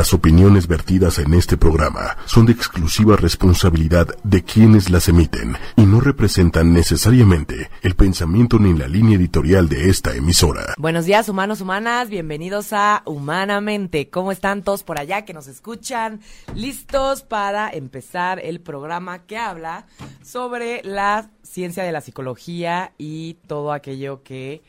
Las opiniones vertidas en este programa son de exclusiva responsabilidad de quienes las emiten y no representan necesariamente el pensamiento ni la línea editorial de esta emisora. Buenos días, humanos, humanas. Bienvenidos a Humanamente. ¿Cómo están todos por allá que nos escuchan? ¿Listos para empezar el programa que habla sobre la ciencia de la psicología y todo aquello que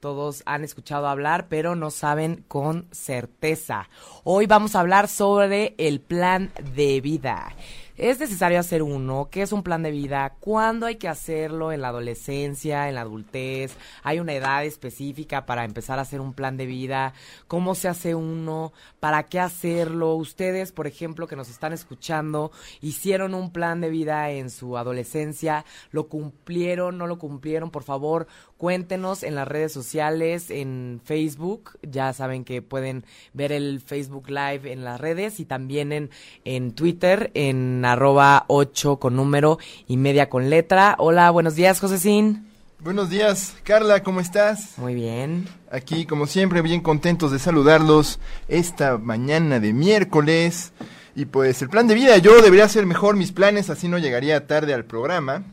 todos han escuchado hablar, pero no saben con certeza. Hoy vamos a hablar sobre el plan de vida. ¿Es necesario hacer uno? ¿Qué es un plan de vida? ¿Cuándo hay que hacerlo? ¿En la adolescencia? ¿En la adultez? ¿Hay una edad específica para empezar a hacer un plan de vida? ¿Cómo se hace uno? ¿Para qué hacerlo? Ustedes, por ejemplo, que nos están escuchando, hicieron un plan de vida en su adolescencia, ¿lo cumplieron? ¿No lo cumplieron? Por favor, cuéntenos en las redes sociales, en Facebook. Ya saben que pueden ver el Facebook Live en las redes y también en, en Twitter, en arroba 8 con número y media con letra. Hola, buenos días, Josecín. Buenos días, Carla, ¿cómo estás? Muy bien. Aquí, como siempre, bien contentos de saludarlos esta mañana de miércoles. Y pues el plan de vida, yo debería hacer mejor mis planes, así no llegaría tarde al programa.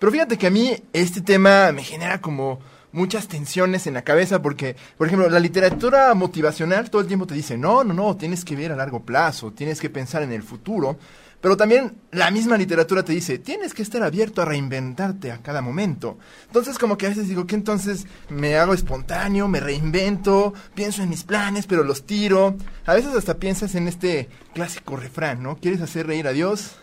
Pero fíjate que a mí este tema me genera como muchas tensiones en la cabeza porque, por ejemplo, la literatura motivacional todo el tiempo te dice, no, no, no, tienes que ver a largo plazo, tienes que pensar en el futuro. Pero también la misma literatura te dice, tienes que estar abierto a reinventarte a cada momento. Entonces como que a veces digo que entonces me hago espontáneo, me reinvento, pienso en mis planes, pero los tiro. A veces hasta piensas en este clásico refrán, ¿no? ¿Quieres hacer reír a Dios?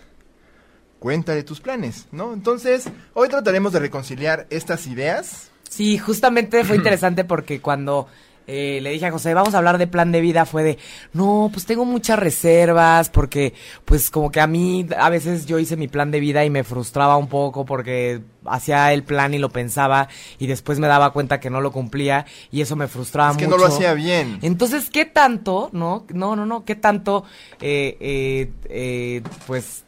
Cuéntale tus planes, ¿no? Entonces, hoy trataremos de reconciliar estas ideas. Sí, justamente fue interesante porque cuando eh, le dije a José, vamos a hablar de plan de vida, fue de, no, pues tengo muchas reservas, porque pues como que a mí a veces yo hice mi plan de vida y me frustraba un poco porque hacía el plan y lo pensaba y después me daba cuenta que no lo cumplía y eso me frustraba mucho. Es que no lo hacía bien. Entonces, ¿qué tanto, no? No, no, no, ¿qué tanto, eh, eh, eh, pues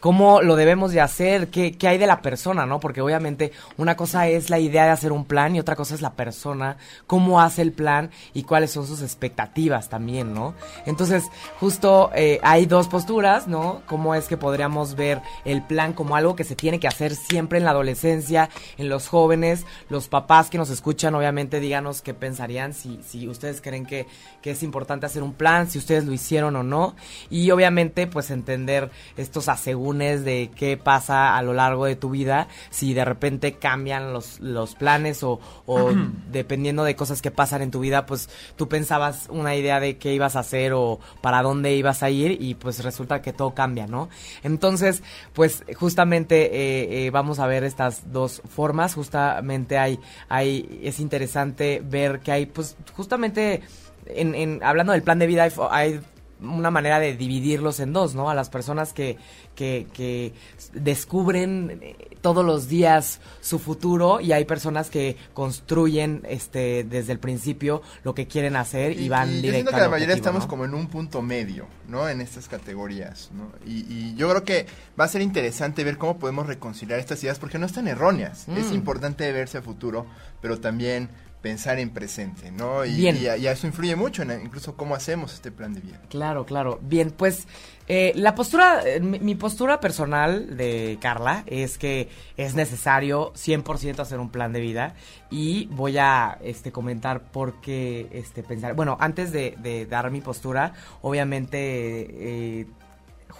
cómo lo debemos de hacer, qué, qué hay de la persona, ¿no? Porque obviamente una cosa es la idea de hacer un plan y otra cosa es la persona, cómo hace el plan y cuáles son sus expectativas también, ¿no? Entonces, justo eh, hay dos posturas, ¿no? Cómo es que podríamos ver el plan como algo que se tiene que hacer siempre en la adolescencia, en los jóvenes, los papás que nos escuchan, obviamente díganos qué pensarían, si, si ustedes creen que, que es importante hacer un plan, si ustedes lo hicieron o no, y obviamente pues entender estos aseguros de qué pasa a lo largo de tu vida, si de repente cambian los, los planes o, o dependiendo de cosas que pasan en tu vida, pues tú pensabas una idea de qué ibas a hacer o para dónde ibas a ir y pues resulta que todo cambia, ¿no? Entonces, pues justamente eh, eh, vamos a ver estas dos formas, justamente hay, hay, es interesante ver que hay, pues justamente... En, en, hablando del plan de vida, hay, hay una manera de dividirlos en dos, ¿no? A las personas que, que, que, descubren eh, todos los días su futuro y hay personas que construyen este desde el principio lo que quieren hacer y, van directo yo siento que la mayoría estamos como en un punto medio, ¿no? En estas categorías, ¿no? Y, y, yo creo que va a ser interesante ver cómo podemos reconciliar estas ideas porque no están erróneas. Mm. Es importante verse a futuro, pero también pensar en presente, ¿no? Y, y, y, eso influye mucho en incluso cómo hacemos este plan de vida. Claro, claro. Bien, pues eh, la postura, eh, mi, mi, postura personal de Carla es que es necesario 100% hacer un plan de vida y voy a este, comentar por qué este, pensar. Bueno, antes de, de dar mi postura, obviamente... Eh,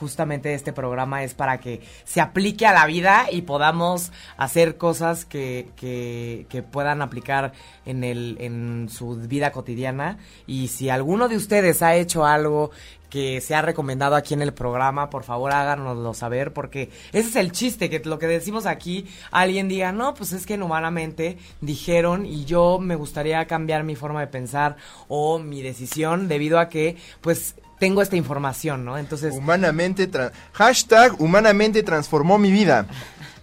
justamente este programa es para que se aplique a la vida y podamos hacer cosas que, que, que, puedan aplicar en, el, en su vida cotidiana. Y si alguno de ustedes ha hecho algo que se ha recomendado aquí en el programa, por favor háganoslo saber, porque ese es el chiste, que lo que decimos aquí, alguien diga, no, pues es que humanamente dijeron y yo me gustaría cambiar mi forma de pensar o mi decisión debido a que, pues, tengo esta información, ¿no? Entonces... Humanamente, hashtag humanamente transformó mi vida.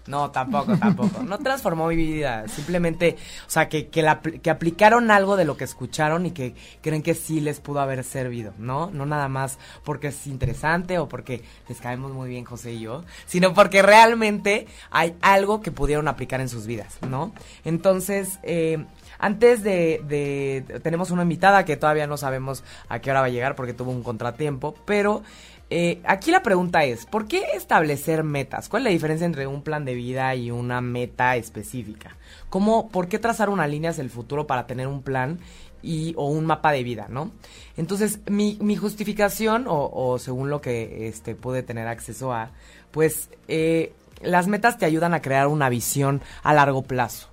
No, tampoco, tampoco. No transformó mi vida. Simplemente, o sea, que, que, la, que aplicaron algo de lo que escucharon y que creen que sí les pudo haber servido, ¿no? No nada más porque es interesante o porque les caemos muy bien José y yo, sino porque realmente hay algo que pudieron aplicar en sus vidas, ¿no? Entonces, eh, antes de, de, tenemos una invitada que todavía no sabemos a qué hora va a llegar porque tuvo un contratiempo, pero eh, aquí la pregunta es, ¿por qué establecer metas? ¿Cuál es la diferencia entre un plan de vida y una meta específica? ¿Cómo, ¿Por qué trazar una línea hacia el futuro para tener un plan y, o un mapa de vida, ¿no? Entonces, mi, mi justificación, o, según lo que este, pude tener acceso a, pues eh, las metas te ayudan a crear una visión a largo plazo.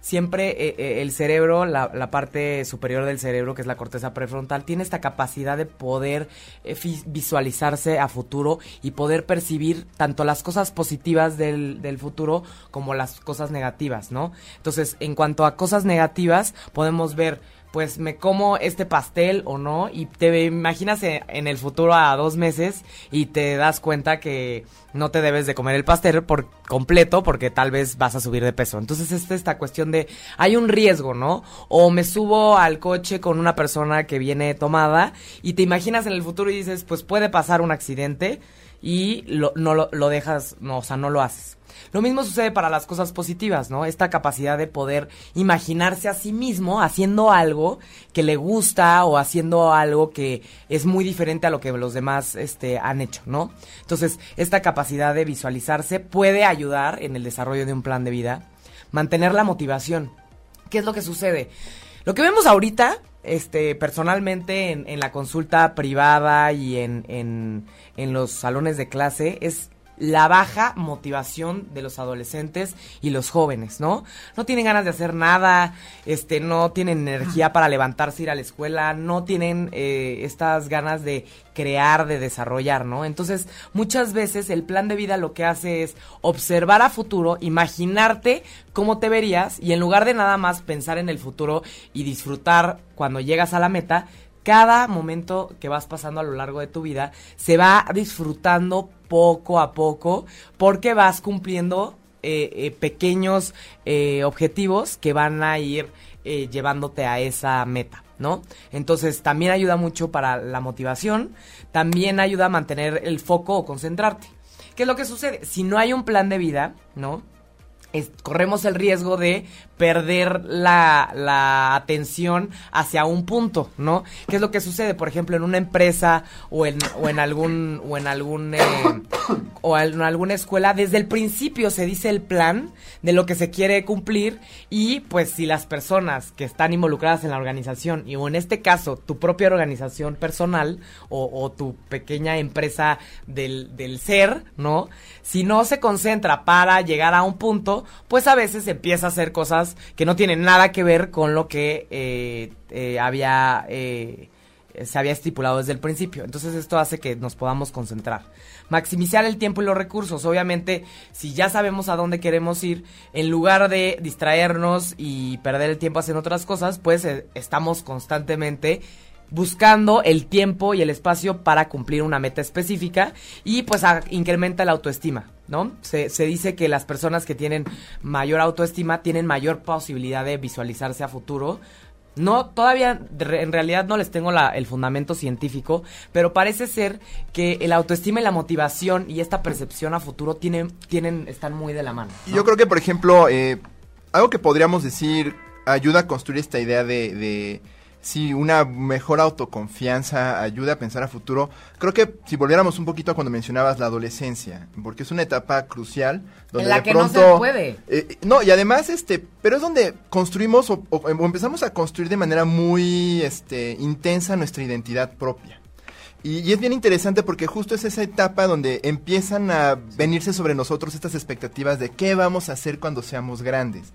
Siempre eh, eh, el cerebro, la, la, parte superior del cerebro, que es la corteza prefrontal, tiene esta capacidad de poder eh, visualizarse a futuro y poder percibir tanto las cosas positivas del, del, futuro como las cosas negativas, ¿no? Entonces, en cuanto a cosas negativas, podemos ver pues me como este pastel o no y te imaginas en el futuro a dos meses y te das cuenta que no te debes de comer el pastel por completo porque tal vez vas a subir de peso. Entonces esta esta cuestión de hay un riesgo, ¿no? O me subo al coche con una persona que viene tomada y te imaginas en el futuro y dices, pues puede pasar un accidente y lo, no lo, lo dejas, no, o sea, no lo haces. Lo mismo sucede para las cosas positivas, ¿no? Esta capacidad de poder imaginarse a sí mismo haciendo algo que le gusta o haciendo algo que es muy diferente a lo que los demás este, han hecho, ¿no? Entonces, esta capacidad de visualizarse puede ayudar en el desarrollo de un plan de vida, mantener la motivación. ¿Qué es lo que sucede? Lo que vemos ahorita, este, personalmente en, la consulta privada y en, en los salones de clase, es la baja motivación de los adolescentes y los jóvenes, ¿no? No tienen ganas de hacer nada, este, no tienen energía para levantarse, ir a la escuela, no tienen eh, estas ganas de crear, de desarrollar, ¿no? Entonces, muchas veces el plan de vida lo que hace es observar a futuro, imaginarte cómo te verías y en lugar de nada más pensar en el futuro y disfrutar cuando llegas a la meta, cada momento que vas pasando a lo largo de tu vida se va disfrutando poco a poco porque vas cumpliendo eh, eh, pequeños eh, objetivos que van a ir eh, llevándote a esa meta. ¿No? Entonces también ayuda mucho para la motivación, también ayuda a mantener el foco o concentrarte. ¿Qué es lo que sucede? Si no hay un plan de vida, ¿no? Corremos el riesgo de perder la, la, atención hacia un punto, ¿no? ¿Qué es lo que sucede, por ejemplo, en una empresa o en, o en algún o en algún eh, o en alguna escuela? Desde el principio se dice el plan de lo que se quiere cumplir y pues si las personas que están involucradas en la organización y o en este caso tu propia organización personal o, o tu pequeña empresa del, del ser, ¿no? Si no se concentra para llegar a un punto, pues a veces empieza a hacer cosas que no tienen nada que ver con lo que eh, eh, había eh, se había estipulado desde el principio. Entonces esto hace que nos podamos concentrar. Maximizar el tiempo y los recursos. Obviamente, si ya sabemos a dónde queremos ir, en lugar de distraernos y perder el tiempo haciendo otras cosas, pues estamos constantemente buscando el tiempo y el espacio para cumplir una meta específica y pues incrementa la autoestima, ¿no? Se, se, dice que las personas que tienen mayor autoestima tienen mayor posibilidad de visualizarse a futuro. No, todavía en realidad no les tengo la, el fundamento científico, pero parece ser que el autoestima y la motivación y esta percepción a futuro tienen, tienen, están muy de la mano. ¿no? Yo creo que, por ejemplo, eh, algo que podríamos decir ayuda a construir esta idea de, de si una mejor autoconfianza ayuda a pensar a futuro. Creo que si volviéramos un poquito a cuando mencionabas la adolescencia, porque es una etapa crucial donde en la de que pronto no se puede. Eh, no, y además este, pero es donde construimos o, o, o, empezamos a construir de manera muy este intensa nuestra identidad propia. Y, y, es bien interesante porque justo es esa etapa donde empiezan a venirse sobre nosotros estas expectativas de qué vamos a hacer cuando seamos grandes.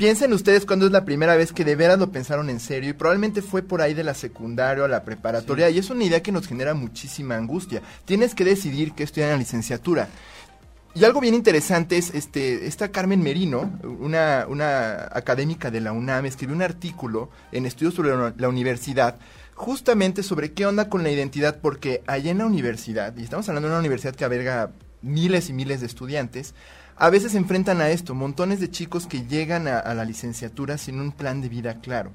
Piensen ustedes cuando es la primera vez que de veras lo pensaron en serio y probablemente fue por ahí de la secundaria o la preparatoria sí. y es una idea que nos genera muchísima angustia. Tienes que decidir qué estudiar en la licenciatura. Y algo bien interesante es, este, esta Carmen Merino, una, una académica de la UNAM, escribió un artículo en estudios sobre la, la universidad justamente sobre qué onda con la identidad, porque allá en la universidad, y estamos hablando de una universidad que alberga miles y miles de estudiantes, a veces se enfrentan a esto, montones de chicos que llegan a, a, la licenciatura sin un plan de vida claro.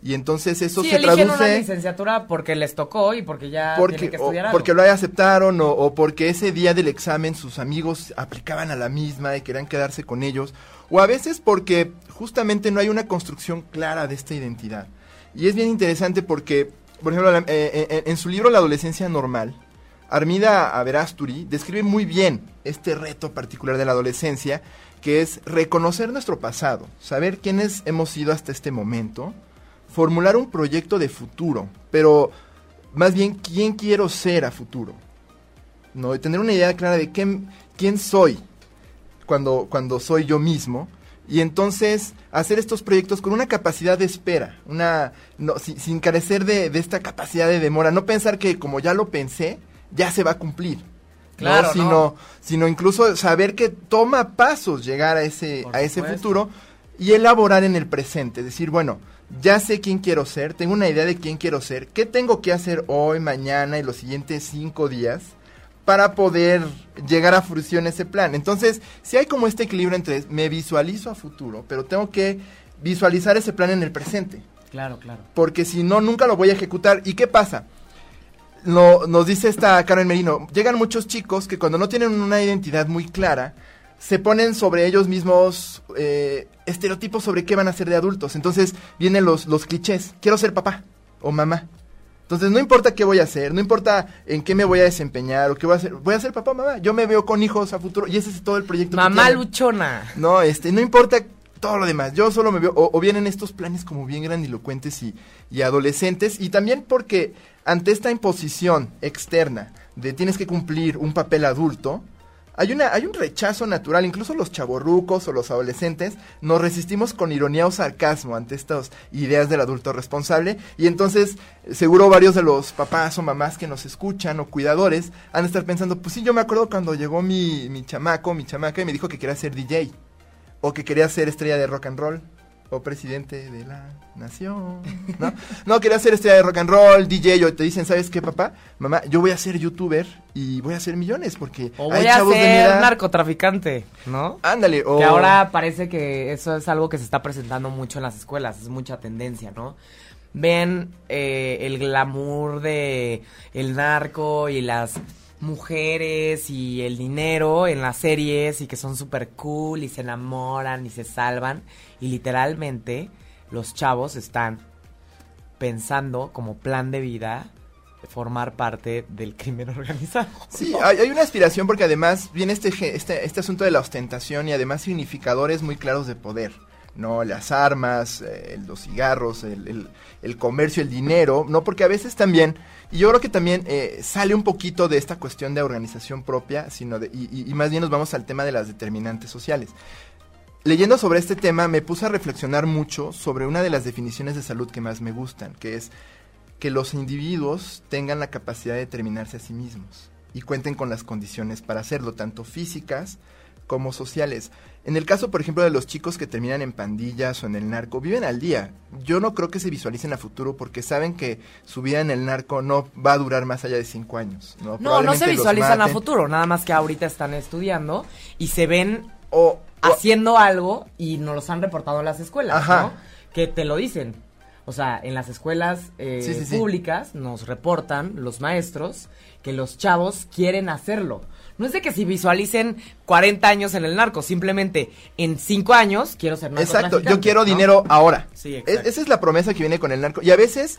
Y entonces eso sí, se traduce... una licenciatura porque les tocó y porque ya porque, tienen que o- estudiar algo. porque lo aceptaron o, o porque ese día del examen sus amigos aplicaban a la misma y querían quedarse con ellos. O a veces porque justamente no hay una construcción clara de esta identidad. Y es bien interesante porque, por ejemplo, la- eh, eh, en su libro La adolescencia normal, Armida Averasturi describe muy bien este reto particular de la adolescencia, que es reconocer nuestro pasado, saber quiénes hemos sido hasta este momento, formular un proyecto de futuro, pero más bien quién quiero ser a futuro. ¿no? Y tener una idea clara de quién, quién soy cuando, cuando soy yo mismo. Y entonces hacer estos proyectos con una capacidad de espera, una, no, sin, sin carecer de, de esta capacidad de demora. No pensar que como ya lo pensé, ya se va a cumplir. ¿no? Claro, Sino, no. sino incluso saber que toma pasos llegar a ese, Por a ese supuesto. futuro y elaborar en el presente. Decir, bueno, ya sé quién quiero ser, tengo una idea de quién quiero ser, qué tengo que hacer hoy, mañana y los siguientes cinco días para poder llegar a fruición ese plan. Entonces, si hay como este equilibrio entre me visualizo a futuro, pero tengo que visualizar ese plan en el presente, Claro, claro. porque si no, nunca lo voy a ejecutar. ¿Y qué pasa? Lo- nos dice esta Karen Merino, llegan muchos chicos que cuando no tienen una identidad muy clara, se ponen sobre ellos mismos eh, estereotipos sobre qué van a ser de adultos. Entonces vienen los, los clichés, quiero ser papá o mamá. Entonces no importa qué voy a hacer, no importa en qué me voy a desempeñar o qué voy a hacer, voy a ser papá o mamá. Yo me veo con hijos a futuro y ese es todo el proyecto. Mamá luchona. No, este, no importa todo lo demás. Yo solo me veo, o, o vienen estos planes como bien grandilocuentes y, y adolescentes, y también porque ante esta imposición externa de tienes que cumplir un papel adulto, hay, una, hay un rechazo natural, incluso los chavorrucos o los adolescentes nos resistimos con ironía o sarcasmo ante estas ideas del adulto responsable. Y entonces seguro varios de los papás o mamás que nos escuchan o cuidadores han de estar pensando, pues sí, yo me acuerdo cuando llegó mi, mi chamaco, mi chamaca y me dijo que quería ser DJ o que quería ser estrella de rock and roll o presidente de la nación, ¿no? No, quería ser estrella de rock and roll, DJ, o te dicen, ¿sabes qué, papá? Mamá, yo voy a ser youtuber y voy a hacer millones porque O hay voy a chavos de mi ser edad. narcotraficante, ¿no? Ándale, o Que ahora parece que eso es algo que se está presentando mucho en las escuelas, es mucha tendencia, ¿no? Ven eh, el glamour de el narco y las mujeres y el dinero en las series y que son súper cool y se enamoran y se salvan y literalmente los chavos están pensando como plan de vida formar parte del crimen organizado. Sí, hay, hay una aspiración porque además viene este, este, este asunto de la ostentación y además significadores muy claros de poder. ¿No? Las armas, eh, los cigarros, el, el- comercio, el dinero, ¿no? Porque a veces también, y yo creo que también eh, sale un poquito de esta cuestión de organización propia, sino de, y- y más bien nos vamos al tema de las determinantes sociales. Leyendo sobre este tema me puse a reflexionar mucho sobre una de las definiciones de salud que más me gustan, que es que los individuos tengan la capacidad de determinarse a sí mismos y cuenten con las condiciones para hacerlo, tanto físicas como sociales. En el caso, por ejemplo, de los chicos que terminan en pandillas o en el narco, viven al día. Yo no creo que se visualicen a futuro porque saben que su vida en el narco no va a durar más allá de cinco años. No, No, se visualizan a futuro, nada más que ahorita están estudiando y se ven O, o- haciendo algo y nos los han reportado en las escuelas, Ajá. ¿no? Que te lo dicen. O sea, en las escuelas eh, Sí, sí, sí. públicas nos reportan los maestros que los chavos quieren hacerlo. No es de que si visualicen 40 años en el narco, simplemente en 5 años quiero ser Exacto, narcotraficante, yo quiero ¿no? dinero ahora. Sí, Es- exacto. esa es la promesa que viene con el narco. Y a veces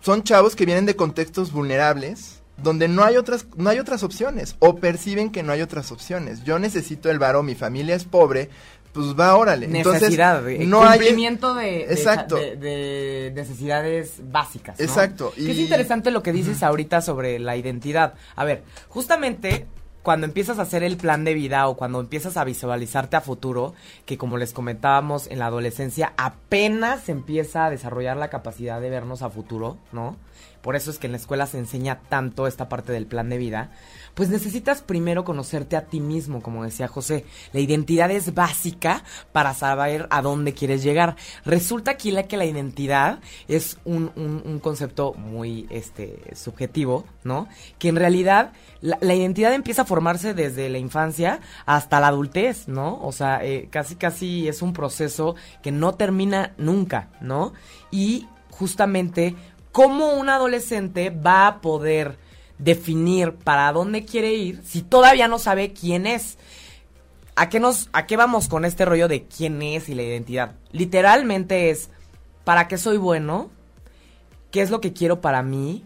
son chavos que vienen de contextos vulnerables donde no hay otras no hay otras opciones o perciben que no hay otras opciones. Yo necesito el varo, mi familia es pobre, pues va órale. Entonces, Necesidad, eh, no hay cumplimiento de, de- Exacto. de, de necesidades básicas. ¿no? Exacto, Que es interesante lo que dices ahorita sobre la identidad. A ver, justamente cuando empiezas a hacer el plan de vida o cuando empiezas a visualizarte a futuro, que como les comentábamos en la adolescencia apenas empieza a desarrollar la capacidad de vernos a futuro, ¿no? Por eso es que en la escuela se enseña tanto esta parte del plan de vida. Pues necesitas primero conocerte a ti mismo, como decía José. La identidad es básica para saber a dónde quieres llegar. Resulta aquí que la identidad es un, un- concepto muy este, subjetivo, ¿no? Que en realidad la, la identidad empieza a formarse desde la infancia hasta la adultez, ¿no? O sea, eh, casi casi es un proceso que no termina nunca, ¿no? Y justamente cómo un adolescente va a poder definir para dónde quiere ir si todavía no sabe quién es. ¿A qué, nos, ¿A qué vamos con este rollo de quién es y la identidad? Literalmente es, ¿para qué soy bueno? ¿Qué es lo que quiero para mí?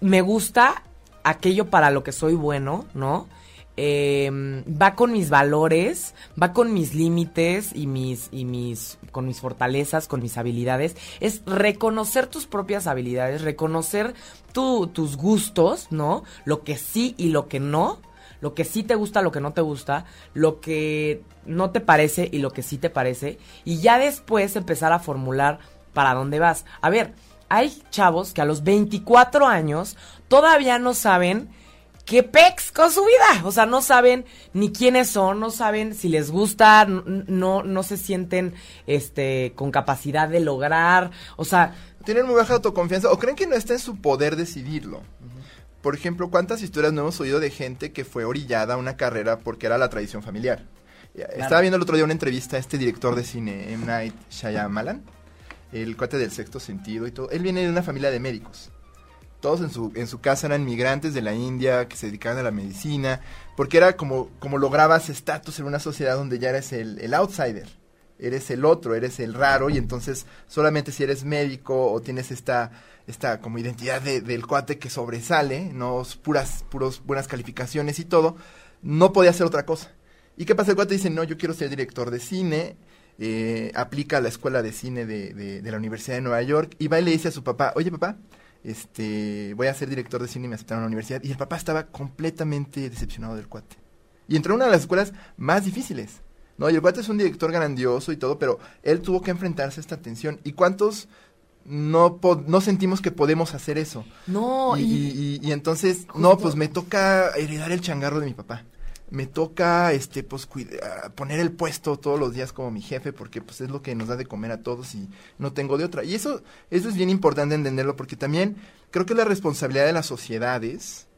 Me gusta aquello para lo que soy bueno, ¿no? Em, va con mis valores, va con mis límites y mis, y mis, con mis fortalezas, con mis habilidades. Es reconocer tus propias habilidades, reconocer tus gustos, ¿no? Lo que sí y lo que no. Lo que sí te gusta, lo que no te gusta, lo que no te parece y lo que sí te parece. Y ya después empezar a formular para dónde vas. A ver, hay chavos que a los 24 años todavía no saben qué pex con su vida. O sea, no saben ni quiénes son, no saben si les gusta, no, no se sienten este con capacidad de lograr. O sea. Tienen muy baja autoconfianza o creen que no está en su poder decidirlo. Por ejemplo, ¿cuántas historias no hemos oído de gente que fue orillada a una carrera porque era la tradición familiar? Estaba viendo el otro día una entrevista a este director de cine, M. Night Shyamalan el cuate del sexto sentido y todo. Él viene de una familia de médicos. Todos en su, en su casa eran migrantes de la India que se dedicaban a la medicina, porque era como, como lograbas estatus en una sociedad donde ya eres el, el outsider, eres el otro, eres el raro, y entonces solamente si eres médico o tienes esta, esta como identidad del cuate que sobresale, no puras, puros buenas calificaciones y todo, no podía hacer otra cosa. ¿Y qué pasa? El cuate dice, no, yo quiero ser director de cine, eh, aplica a la escuela de cine de, de, la Universidad de Nueva York y va y le dice a su papá, oye papá, este, voy a ser director de cine y me aceptaron a la universidad. Y el papá estaba completamente decepcionado del cuate. Y entró en una de las escuelas más difíciles. No, y el cuate es un director grandioso y todo, pero él tuvo que enfrentarse a esta tensión. ¿Y cuántos no, no sentimos que podemos hacer eso? No, y, y entonces, no, pues me toca heredar el changarro de mi papá me toca este pues poner el puesto todos los días como mi jefe porque pues es lo que nos da de comer a todos y no tengo de otra. Y eso eso es bien importante entenderlo porque también creo que la responsabilidad de las sociedades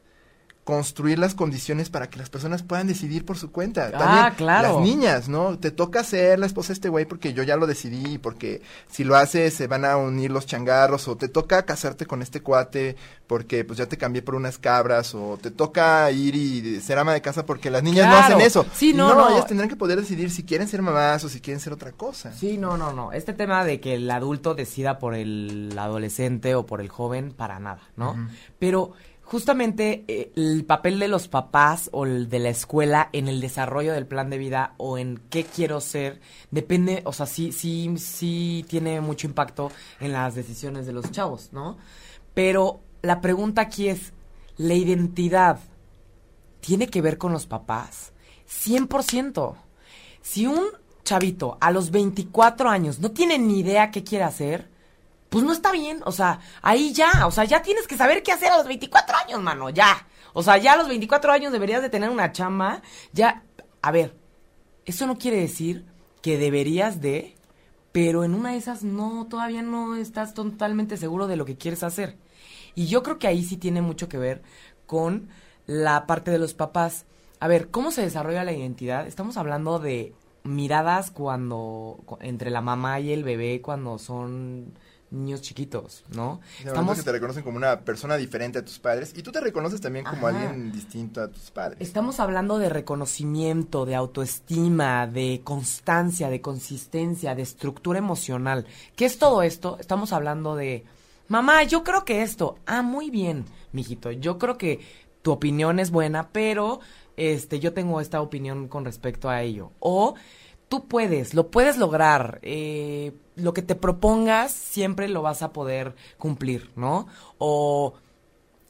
construir las condiciones para que las personas puedan decidir por su cuenta. Ah, También claro. Las niñas, ¿no? Te toca ser la esposa de este güey porque yo ya lo decidí, porque si lo haces se van a unir los changarros, o te toca casarte con este cuate porque pues ya te cambié por unas cabras, o te toca ir y ser ama de casa porque las niñas no hacen eso. Sí, no, no, ellas tendrán que poder decidir si quieren ser mamás o si quieren ser otra cosa. Sí, no, no, no. Este tema de que el adulto decida por el adolescente o por el joven, para nada, ¿no? Pero justamente eh, el papel de los papás o el de la escuela en el desarrollo del plan de vida o en qué quiero ser, depende, o sea, sí, sí, sí tiene mucho impacto en las decisiones de los chavos, ¿no? Pero la pregunta aquí es, ¿la identidad tiene que ver con los papás? 100%. Si un chavito a los 24 años no tiene ni idea qué quiere hacer, pues no está bien, o sea, ahí ya, o sea, ya tienes que saber qué hacer a los 24 años, mano, ya. O sea, ya a los 24 años deberías de tener una chamba, ya, a ver, eso no quiere decir que deberías de, pero en una de esas no, todavía no estás totalmente seguro de lo que quieres hacer. Y yo creo que ahí sí tiene mucho que ver con la parte de los papás. A ver, ¿cómo se desarrolla la identidad? Estamos hablando de miradas cuando entre la mamá y el bebé cuando son niños chiquitos, ¿no? Estamos que te reconocen como una persona diferente a tus padres y tú te reconoces también como alguien distinto a tus padres. Estamos hablando de reconocimiento, de autoestima, de constancia, de consistencia, de estructura emocional. ¿Qué es todo esto? Estamos hablando de Mamá, yo creo que esto. Ah, muy bien, mijito. Yo creo que tu opinión es buena, pero este yo tengo esta opinión con respecto a ello. O tú puedes, lo puedes lograr. Eh, lo que te propongas siempre lo vas a poder cumplir, ¿no? O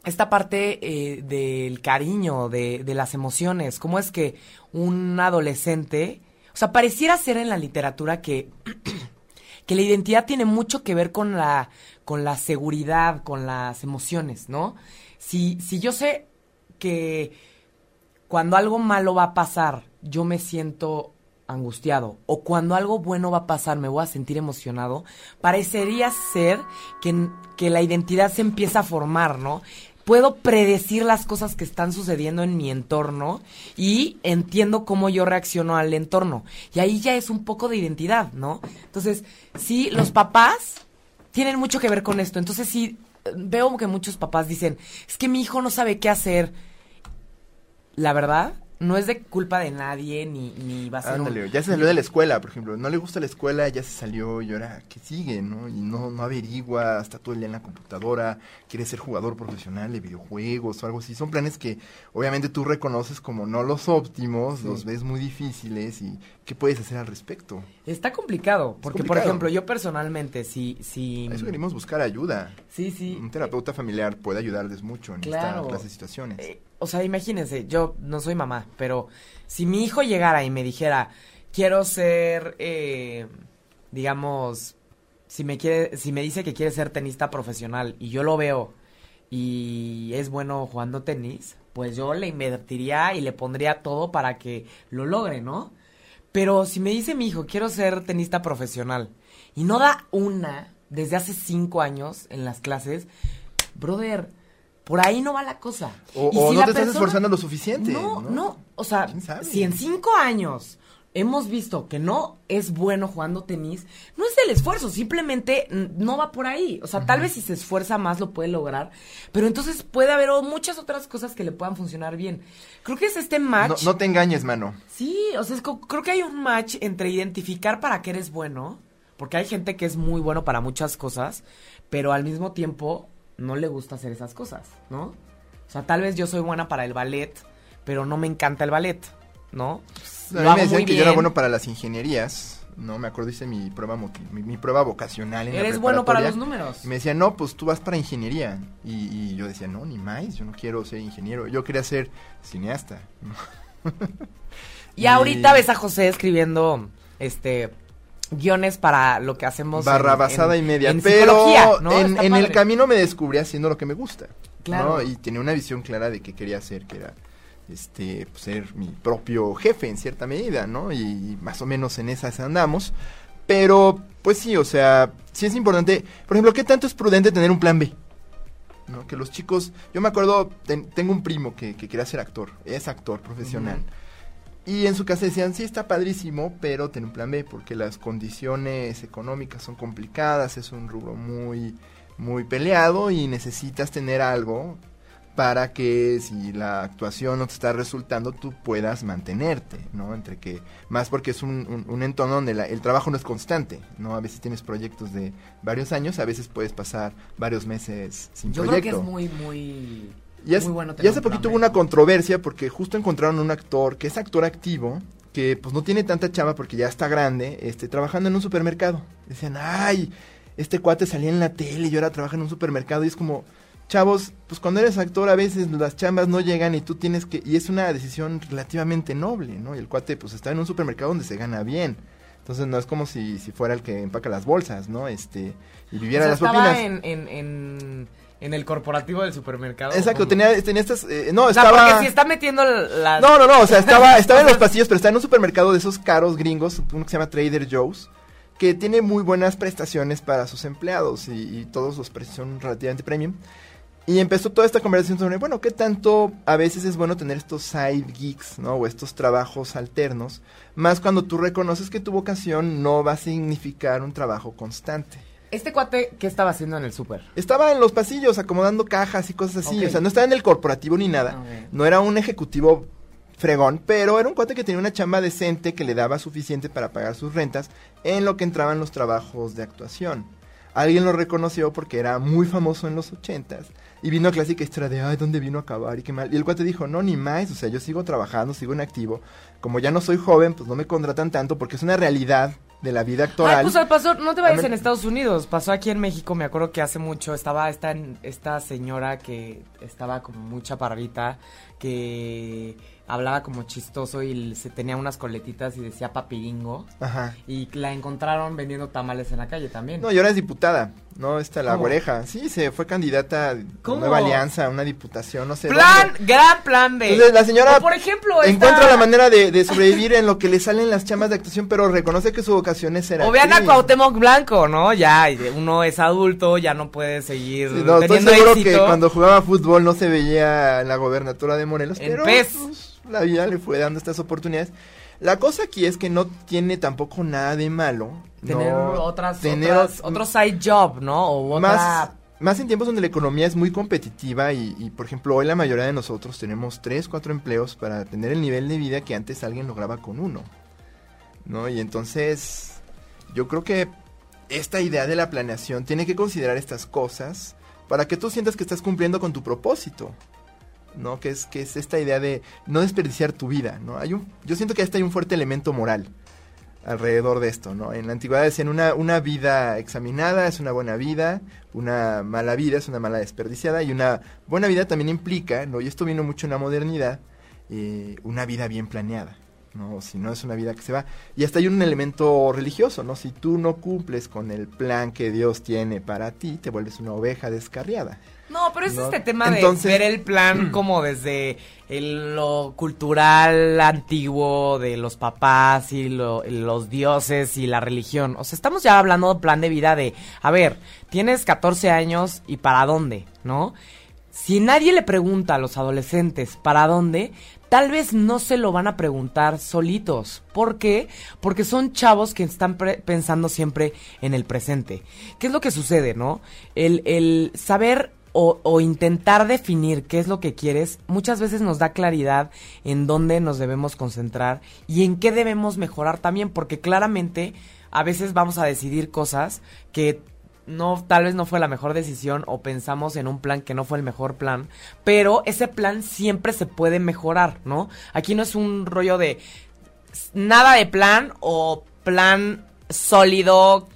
esta parte eh, del cariño, de, de las emociones, cómo es que un adolescente, o sea, pareciera ser en la literatura que, que la identidad tiene mucho que ver con la, con la seguridad, con las emociones, ¿no? Si, si yo sé que cuando algo malo va a pasar, yo me siento angustiado o cuando algo bueno va a pasar me voy a sentir emocionado, parecería ser que, que la identidad se empieza a formar, ¿no? puedo predecir las cosas que están sucediendo en mi entorno y entiendo cómo yo reacciono al entorno. Y ahí ya es un poco de identidad, ¿no? Entonces, sí, los papás tienen mucho que ver con esto. Entonces, sí, veo que muchos papás dicen, es que mi hijo no sabe qué hacer. La verdad, no es de culpa de nadie, ni, ni va a ser... Ándale, ya se salió de la escuela, por ejemplo. No le gusta la escuela, ya se salió y ahora, ¿qué sigue, no? Y no, no averigua, está todo el día en la computadora, quiere ser jugador profesional de videojuegos o algo así. Son planes que obviamente tú reconoces como no los óptimos, los ves muy difíciles y ¿qué puedes hacer al respecto? Está complicado, porque por ejemplo, yo personalmente, si... si A eso venimos a buscar ayuda. Sí, sí. Un terapeuta familiar puede ayudarles mucho en Claro. esta clase de situaciones. Eh, o sea, imagínense, yo no soy mamá, pero si mi hijo llegara y me dijera, quiero ser, eh, digamos, si me quiere, si me dice que quiere ser tenista profesional y yo lo veo y es bueno jugando tenis, pues yo le invertiría y le pondría todo para que lo logre, ¿no? Pero si me dice mi hijo, quiero ser tenista profesional y no da una desde hace cinco años en las clases, brother, por ahí no va la cosa. O, Y o si no te estás esforzando lo suficiente. No, No, no, o sea, si en cinco años hemos visto que no es bueno jugando tenis, no es el esfuerzo, simplemente no va por ahí. O sea, tal vez si se esfuerza más lo puede lograr, pero entonces puede haber muchas otras cosas que le puedan funcionar bien. Creo que es este No, match. no te engañes, mano. Sí, o sea, es co- creo que hay un match entre identificar para qué eres bueno, porque hay gente que es muy bueno para muchas cosas, pero al mismo tiempo no le gusta hacer esas cosas, ¿no? O sea, tal vez yo soy buena para el ballet, pero no me encanta el ballet, ¿no? A Lo mí hago me decían que yo era bueno para las ingenierías. No me acuerdo, hice mi prueba, mi, mi prueba vocacional en la Eres bueno para los números. Y me decían, no, pues tú vas para ingeniería. Y, y yo decía, no, ni más, yo no quiero ser ingeniero. Yo quería ser cineasta. Y Y- ahorita ves a José escribiendo, este, guiones para lo que hacemos. Barrabasada y media. en Pero ¿no? en, el camino me descubrí haciendo lo que me gusta. Claro. ¿no? Y tenía una visión clara de qué quería hacer, que era este pues, ser mi propio jefe en cierta medida, ¿no? Y más o menos en esas andamos. Pero, pues sí, o sea, sí es importante. Por ejemplo, ¿qué tanto es prudente tener un plan B? ¿No? Que los chicos. Yo me acuerdo, ten- tengo un primo que, que quería ser actor, es actor profesional. Y en su casa decían, sí, está padrísimo, pero ten un plan B, porque las condiciones económicas son complicadas, es un rubro muy, muy peleado y necesitas tener algo para que si la actuación no te está resultando, tú puedas mantenerte, ¿no? Entre que, más porque es un, un- un entorno donde la- el trabajo no es constante, ¿no? A veces tienes proyectos de varios años, a veces puedes pasar varios meses sin Yo proyecto. creo que es muy, muy, Y, hace- muy bueno y tener hace un plan poquito hubo una controversia porque justo encontraron un actor que es actor activo, que pues no tiene tanta chava porque ya está grande, este, trabajando en un supermercado. Decían, ay, este cuate salía en la tele y ahora trabaja en un supermercado y es como, chavos, pues cuando eres actor a veces las chambas no llegan y tú tienes que, y es una decisión relativamente noble, ¿no? Y el cuate pues está en un supermercado donde se gana bien. Entonces no es como si, si fuera el que empaca las bolsas, ¿no? Este, y O viviera sea, las estaba propinas. en, en, en, en el corporativo del supermercado. Exacto, tenía, tenía estas, eh, no, O sea, estaba... porque si está metiendo las... No, no, no, o sea, estaba, estaba en los pasillos, pero está en un supermercado de esos caros gringos, uno que se llama Trader Joe's, que tiene muy buenas prestaciones para sus empleados y, y todos los precios son relativamente premium. Y empezó toda esta conversación sobre, bueno, ¿qué tanto a veces es bueno tener estos side gigs, ¿no? O estos trabajos alternos, más cuando tú reconoces que tu vocación no va a significar un trabajo constante. Este cuate, ¿qué estaba haciendo en el súper? Estaba en los pasillos acomodando cajas y cosas así, o sea, no estaba en el corporativo ni nada. No era un ejecutivo fregón, pero era un cuate que tenía una chamba decente que le daba suficiente para pagar sus rentas en lo que entraban los trabajos de actuación. Alguien lo reconoció porque era muy famoso en los ochentas y vino a clásica historia de, ay, ¿dónde vino a acabar? Y qué mal. Y el cuate dijo, no, ni más, o sea, yo sigo trabajando, sigo en activo. Como ya no soy joven, pues no me contratan tanto porque es una realidad de la vida actoral. Ay, pues pasó, no te vayas en Estados Unidos, pasó aquí en México, me acuerdo que hace mucho estaba esta, esta señora que estaba como muy chaparrita, que hablaba como chistoso y se tenía unas coletitas y decía papiringo. Ajá. Y la encontraron vendiendo tamales en la calle también. No, y ahora es diputada. No, está la ¿Cómo? oreja. Sí, se fue candidata a ¿Cómo? Nueva Alianza, a una diputación, no sé. plan, dónde. gran plan B. Entonces, la señora O, por ejemplo, esta- encuentra la manera de, de sobrevivir en lo que le salen las chamas de actuación, pero reconoce que su vocación es ser O vean a. Cuauhtémoc Blanco, ¿no? Ya, uno es adulto, ya no puede seguir Sí, no, estoy seguro éxito. que cuando jugaba fútbol no se veía en la gobernatura de Morelos, pero pues, la vida le fue dando estas oportunidades. La cosa aquí es que no tiene tampoco nada de malo Tener no, otras, tener otras, otro side job, ¿no? O otra... más más en tiempos donde la economía es muy competitiva y, y, por ejemplo hoy la mayoría de nosotros tenemos tres cuatro empleos para tener el nivel de vida que antes alguien lograba con uno no y entonces yo creo que esta idea de la planeación tiene que considerar estas cosas para que tú sientas que estás cumpliendo con tu propósito no que es que es esta idea de no desperdiciar tu vida no hay un yo siento que hasta hay un fuerte elemento moral alrededor de esto, ¿no? En la antigüedad decían una, una vida examinada es una buena vida, una mala vida es una mala desperdiciada y una buena vida también implica, ¿no? Y esto vino mucho en la modernidad, eh, una vida bien planeada, ¿no? Si no es una vida que se va. Y hasta hay un elemento religioso, ¿no? Si tú no cumples con el plan que Dios tiene para ti, te vuelves una oveja descarriada. No, pero es ¿no? este tema Entonces- de ver el plan como desde el- lo cultural antiguo de los papás y lo- los dioses y la religión. O sea, estamos ya hablando de plan de vida de, a ver, tienes 14 años y para dónde, ¿no? Si nadie le pregunta a los adolescentes para dónde, tal vez no se lo van a preguntar solitos. ¿Por qué? Porque son chavos que están pre- pensando siempre en el presente. ¿Qué es lo que sucede, no? El, el saber o, intentar definir qué es lo que quieres muchas veces nos da claridad en dónde nos debemos concentrar y en qué debemos mejorar también, porque claramente a veces vamos a decidir cosas que no tal vez no fue la mejor decisión o pensamos en un plan que no fue el mejor plan, pero ese plan siempre se puede mejorar, ¿no? Aquí no es un rollo de nada de plan o plan sólido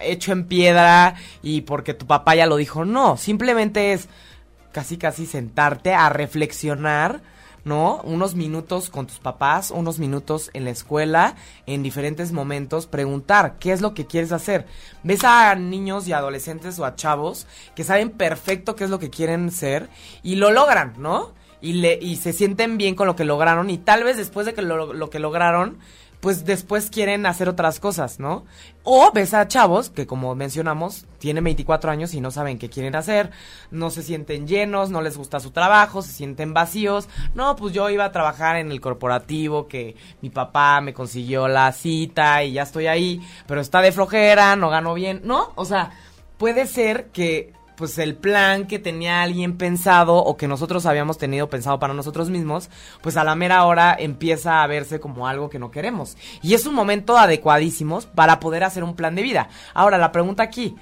hecho en piedra y porque tu papá ya lo dijo, no, simplemente es casi casi sentarte a reflexionar ¿no? Unos minutos con tus papás, unos minutos en la escuela, en diferentes momentos, preguntar qué es lo que quieres hacer. Ves a niños y adolescentes o a chavos que saben perfecto qué es lo que quieren ser y lo logran, ¿no? Y, le, y se sienten bien con lo que lograron y tal vez después de que lo, lo que lograron, pues después quieren hacer otras cosas, ¿no? O ves a chavos que, como mencionamos, tienen 24 años y no saben qué quieren hacer, no se sienten llenos, no les gusta su trabajo, se sienten vacíos. No, pues yo iba a trabajar en el corporativo que mi papá me consiguió la cita y ya estoy ahí, pero está de flojera, no gano bien, ¿no? O sea, puede ser que pues el plan que tenía alguien pensado o que nosotros habíamos tenido pensado para nosotros mismos, pues a la mera hora empieza a verse como algo que no queremos. Y es un momento adecuadísimo para poder hacer un plan de vida. Ahora, la pregunta aquí,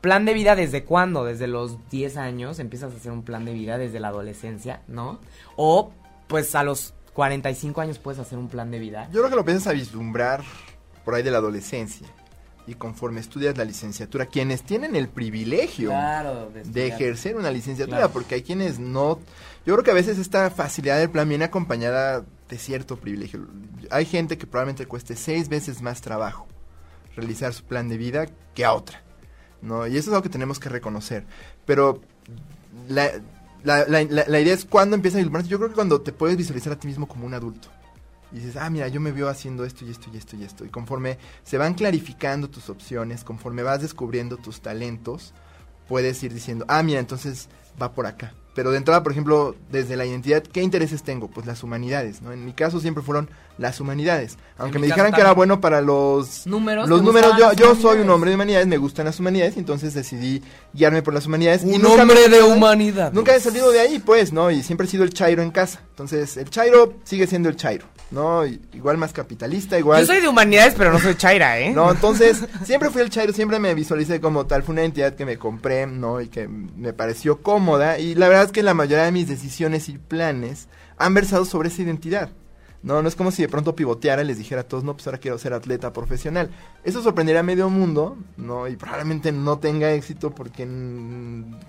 ¿plan de vida desde cuándo? Desde los 10 años empiezas a hacer un plan de vida desde la adolescencia, ¿no? O pues a los 45 años puedes hacer un plan de vida. Yo creo que lo empiezas a vislumbrar por ahí de la adolescencia. Y conforme estudias la licenciatura, quienes tienen el privilegio Claro, de ejercer una licenciatura, Claro. porque hay quienes no... Yo creo que a veces esta facilidad del plan viene acompañada de cierto privilegio. Hay gente que probablemente le cueste seis veces más trabajo realizar su plan de vida que a otra, ¿no? Y eso es algo que tenemos que reconocer. Pero la, la, la, idea es cuando empieza a vislumbrarse. Yo creo que cuando te puedes visualizar a ti mismo como un adulto. Y dices, ah, mira, yo me veo haciendo esto y esto y esto y esto. Y conforme se van clarificando tus opciones, conforme vas descubriendo tus talentos, puedes ir diciendo, ah, mira, entonces va por acá. Pero de entrada, por ejemplo, desde la identidad, ¿qué intereses tengo? Pues las humanidades, ¿no? En mi caso siempre fueron las humanidades. Aunque me dijeran que era bueno para los Números, los ¿te números, yo, yo soy un hombre de humanidades, me gustan las humanidades, entonces decidí guiarme por las humanidades. y Un nunca me- hombre de humanidad. Nunca he salido de ahí, pues, ¿no? Y siempre he sido el Chairo en casa. Entonces, el Chairo sigue siendo el Chairo, ¿no? Igual más capitalista, igual... Yo soy de humanidades, pero no soy Chaira, ¿eh? No, entonces, siempre fui el Chairo, siempre me visualicé como tal. Fue una entidad que me compré, ¿no? Y que me pareció cómoda. Y la verdad es que la mayoría de mis decisiones y planes han versado sobre esa identidad. No, no es como si de pronto pivoteara y les dijera a todos, no, pues ahora quiero ser atleta profesional. Eso sorprendería a medio mundo, ¿no? Y probablemente no tenga éxito porque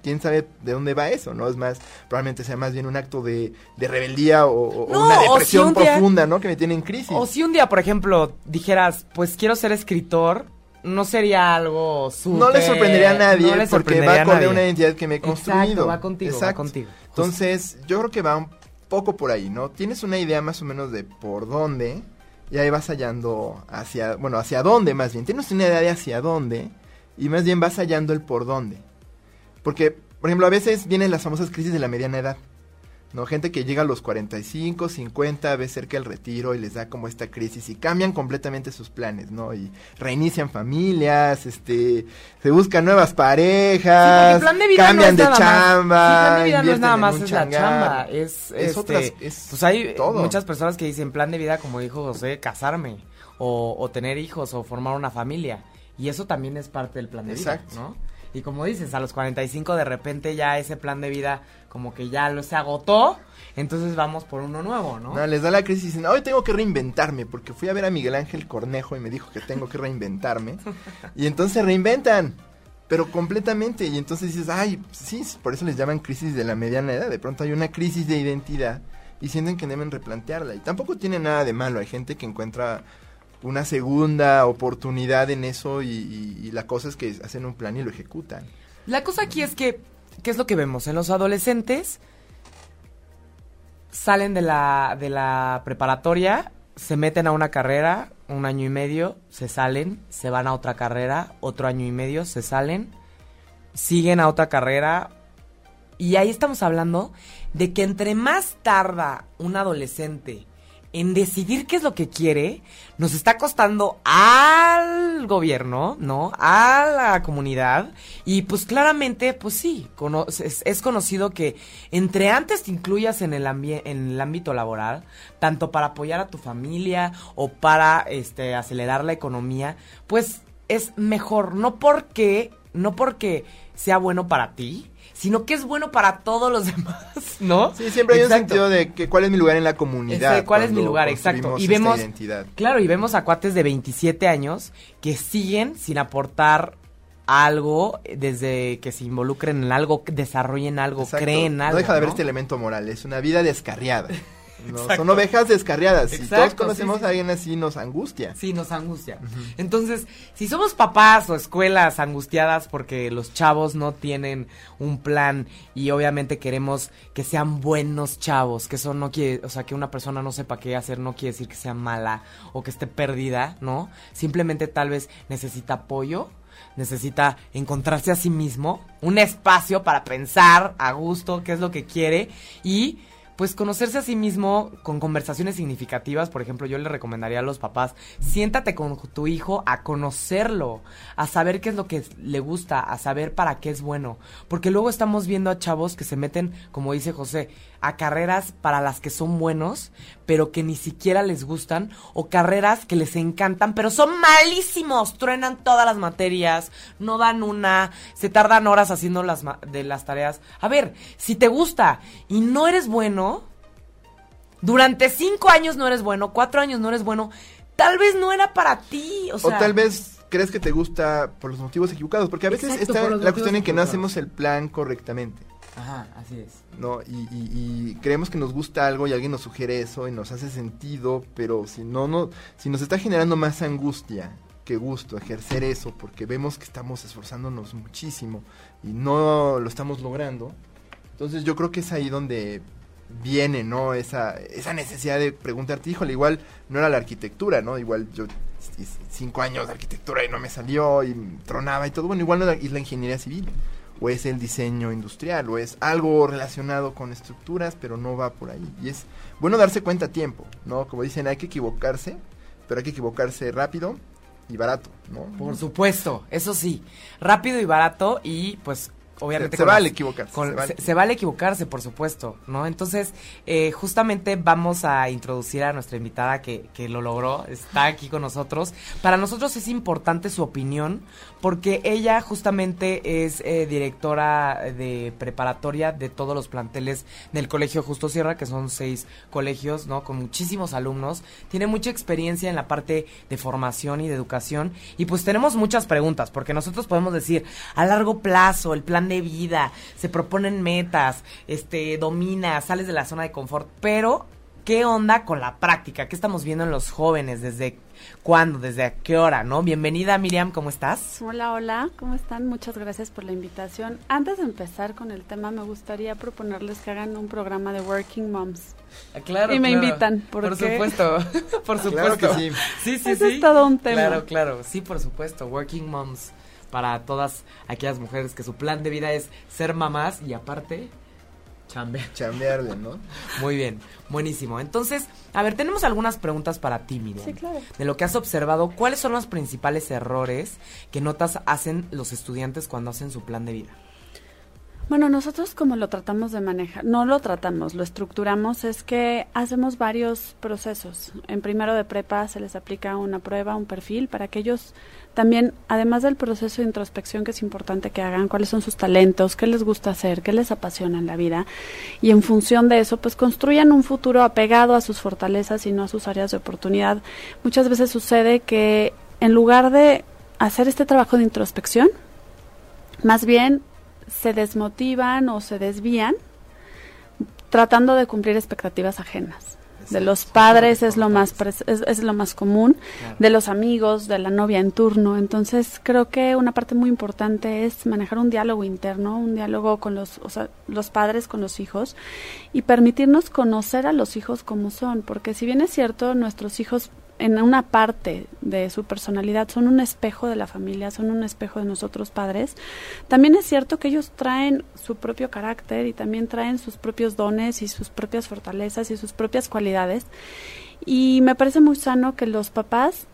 quién sabe de dónde va eso, ¿no? Es más, probablemente sea más bien un acto de, de rebeldía o, o No, una o si depresión un día- profunda, ¿no? Que me tiene en crisis. O si un día, por ejemplo, dijeras, pues quiero ser escritor, no sería algo súper... no le sorprendería a nadie no porque va a con una identidad que me he Exacto, construido. va contigo, va Exacto. contigo. Entonces, yo creo que va un poco por ahí, ¿no? Tienes una idea más o menos de por dónde y ahí vas hallando hacia, bueno, hacia dónde más bien. Tienes una idea de hacia dónde y más bien vas hallando el por dónde. Porque, por ejemplo, a veces vienen las famosas crisis de la mediana edad. ¿No? Gente que llega a los 45, 50, ve cerca el retiro y les da como esta crisis y cambian completamente sus planes, ¿no? Y reinician familias, este, se buscan nuevas parejas, porque plan de vida cambian no es de nada más. chamba. Sí, plan de vida no es nada más, es la chamba. Es, Es este, otras- es pues hay todo. muchas personas que dicen plan de vida, como dijo José, casarme, o, o tener hijos, o formar una familia. Y eso también es parte del plan de Exacto. vida, ¿no? Y como dices, a los 45 de repente ya ese plan de vida como que ya lo se agotó, entonces vamos por uno nuevo, ¿no? No, les da la crisis y dicen, hoy tengo que reinventarme, porque fui a ver a Miguel Ángel Cornejo y me dijo que tengo que reinventarme. y entonces se reinventan, pero completamente. Y entonces dices, ay, sí, por eso les llaman crisis de la mediana edad. De pronto hay una crisis de identidad y sienten que deben replantearla. Y tampoco tiene nada de malo. Hay gente que encuentra una segunda oportunidad en eso y, la cosa es que hacen un plan y lo ejecutan. La cosa aquí es que, ¿qué es lo que vemos? En los adolescentes salen de la, de la preparatoria, se meten a una carrera, un año y medio, se salen, se van a otra carrera, otro año y medio, se salen, siguen a otra carrera. Y ahí estamos hablando de que entre más tarda un adolescente en decidir qué es lo que quiere, nos está costando al gobierno, ¿no? A la comunidad. Y pues claramente, pues sí, es, conocido que entre antes te incluyas en el, en el ámbito laboral, tanto para apoyar a tu familia o para este, acelerar la economía, pues es mejor, no porque, no porque sea bueno para ti, sino que es bueno para todos los demás, ¿no? Sí, siempre hay un sentido de que cuál es mi lugar en la comunidad. Ese, ¿cuál es mi lugar? Exacto. Y vemos, identidad. claro, y vemos a cuates de 27 años que siguen sin aportar algo desde que se involucren en algo, desarrollen algo, Exacto. creen en algo. No deja de haber ¿no? este elemento moral, es una vida descarriada. ¿no? Son ovejas descarriadas. Si todos conocemos sí, a alguien así, nos angustia. Sí, nos angustia. Entonces, si somos papás o escuelas angustiadas porque los chavos no tienen un plan y obviamente queremos que sean buenos chavos, que eso no quiere, o sea, que una persona no sepa qué hacer no quiere decir que sea mala o que esté perdida, ¿no? Simplemente tal vez necesita apoyo, necesita encontrarse a sí mismo, un espacio para pensar a gusto qué es lo que quiere y pues conocerse a sí mismo con conversaciones significativas, por ejemplo, yo le recomendaría a los papás, siéntate con tu hijo a conocerlo, a saber qué es lo que le gusta, a saber para qué es bueno, porque luego estamos viendo a chavos que se meten, como dice José, a carreras para las que son buenos, pero que ni siquiera les gustan, o carreras que les encantan, pero son malísimos, truenan todas las materias, no dan una, se tardan horas haciendo las ma- de las tareas. A ver, si te gusta y no eres bueno, durante cinco años no eres bueno, cuatro años no eres bueno, tal vez no era para ti, o tal vez crees que te gusta por los motivos equivocados, porque a veces Exacto, está la cuestión en que no hacemos el plan correctamente. Ajá, así es. ¿no? Y, y- y creemos que nos gusta algo y alguien nos sugiere eso y nos hace sentido, pero si no, no, si nos está generando más angustia que gusto ejercer eso, porque vemos que estamos esforzándonos muchísimo y no lo estamos logrando, entonces yo creo que es ahí donde viene, ¿no? Esa, esa necesidad de preguntarte, híjole, igual no era la arquitectura, ¿no? Igual yo cinco años de arquitectura y no me salió y tronaba y todo, bueno, igual no es la ingeniería civil o es el diseño industrial, o es algo relacionado con estructuras, pero no va por ahí. Y es bueno darse cuenta a tiempo, ¿no? Como dicen, hay que equivocarse, pero hay que equivocarse rápido y barato, ¿no? Por supuesto, eso sí, rápido y barato y pues obviamente Se- se vale las- equivocarse, con- se vale. se- se vale equivocarse, por supuesto, ¿no? Entonces, eh, justamente vamos a introducir a nuestra invitada que, que lo logró, está aquí con nosotros. Para nosotros es importante su opinión, porque ella justamente es eh, directora de preparatoria de todos los planteles del Colegio Justo Sierra, que son seis colegios, ¿no? Con muchísimos alumnos. Tiene mucha experiencia en la parte de formación y de educación. Y pues tenemos muchas preguntas, porque nosotros podemos decir, a largo plazo, el plan de vida, se proponen metas, este, dominas, sales de la zona de confort, pero ¿qué onda con la práctica? ¿Qué estamos viendo en los jóvenes? ¿Desde cuándo? ¿Desde a qué hora? ¿No? Bienvenida Miriam, ¿cómo estás? Hola, hola, ¿cómo están? Muchas gracias por la invitación. Antes de empezar con el tema, me gustaría proponerles que hagan un programa de Working Moms. Ah, Claro, Y me claro. invitan, ¿por supuesto, por supuesto. Claro que sí. Sí, sí, Ese sí. es todo un tema. Claro, claro. Sí, por supuesto. Working moms para todas aquellas mujeres que su plan de vida es ser mamás y aparte chambear. Chambearle, ¿no? Muy bien, buenísimo. Entonces, a ver, tenemos algunas preguntas para ti, Miriam. Sí, claro. De lo que has observado, ¿cuáles son los principales errores que notas hacen los estudiantes cuando hacen su plan de vida? Bueno, nosotros como lo tratamos de manejar, no lo tratamos, lo estructuramos, es que hacemos varios procesos. En primero de prepa se les aplica una prueba, un perfil, para que ellos también, además del proceso de introspección que es importante que hagan, cuáles son sus talentos, qué les gusta hacer, qué les apasiona en la vida, y en función de eso, pues construyan un futuro apegado a sus fortalezas y no a sus áreas de oportunidad. Muchas veces sucede que en lugar de hacer este trabajo de introspección, más bien se desmotivan o se desvían tratando de cumplir expectativas ajenas. De los padres es lo más es, es lo más común, de los amigos, de la novia en turno. Entonces creo que una parte muy importante es manejar un diálogo interno, un diálogo con los, o sea, los padres con los hijos y permitirnos conocer a los hijos como son, porque si bien es cierto nuestros hijos en una parte de su personalidad son un espejo de la familia, son un espejo de nosotros padres, también es cierto que ellos traen su propio carácter y también traen sus propios dones y sus propias fortalezas y sus propias cualidades. Y me parece muy sano que los papás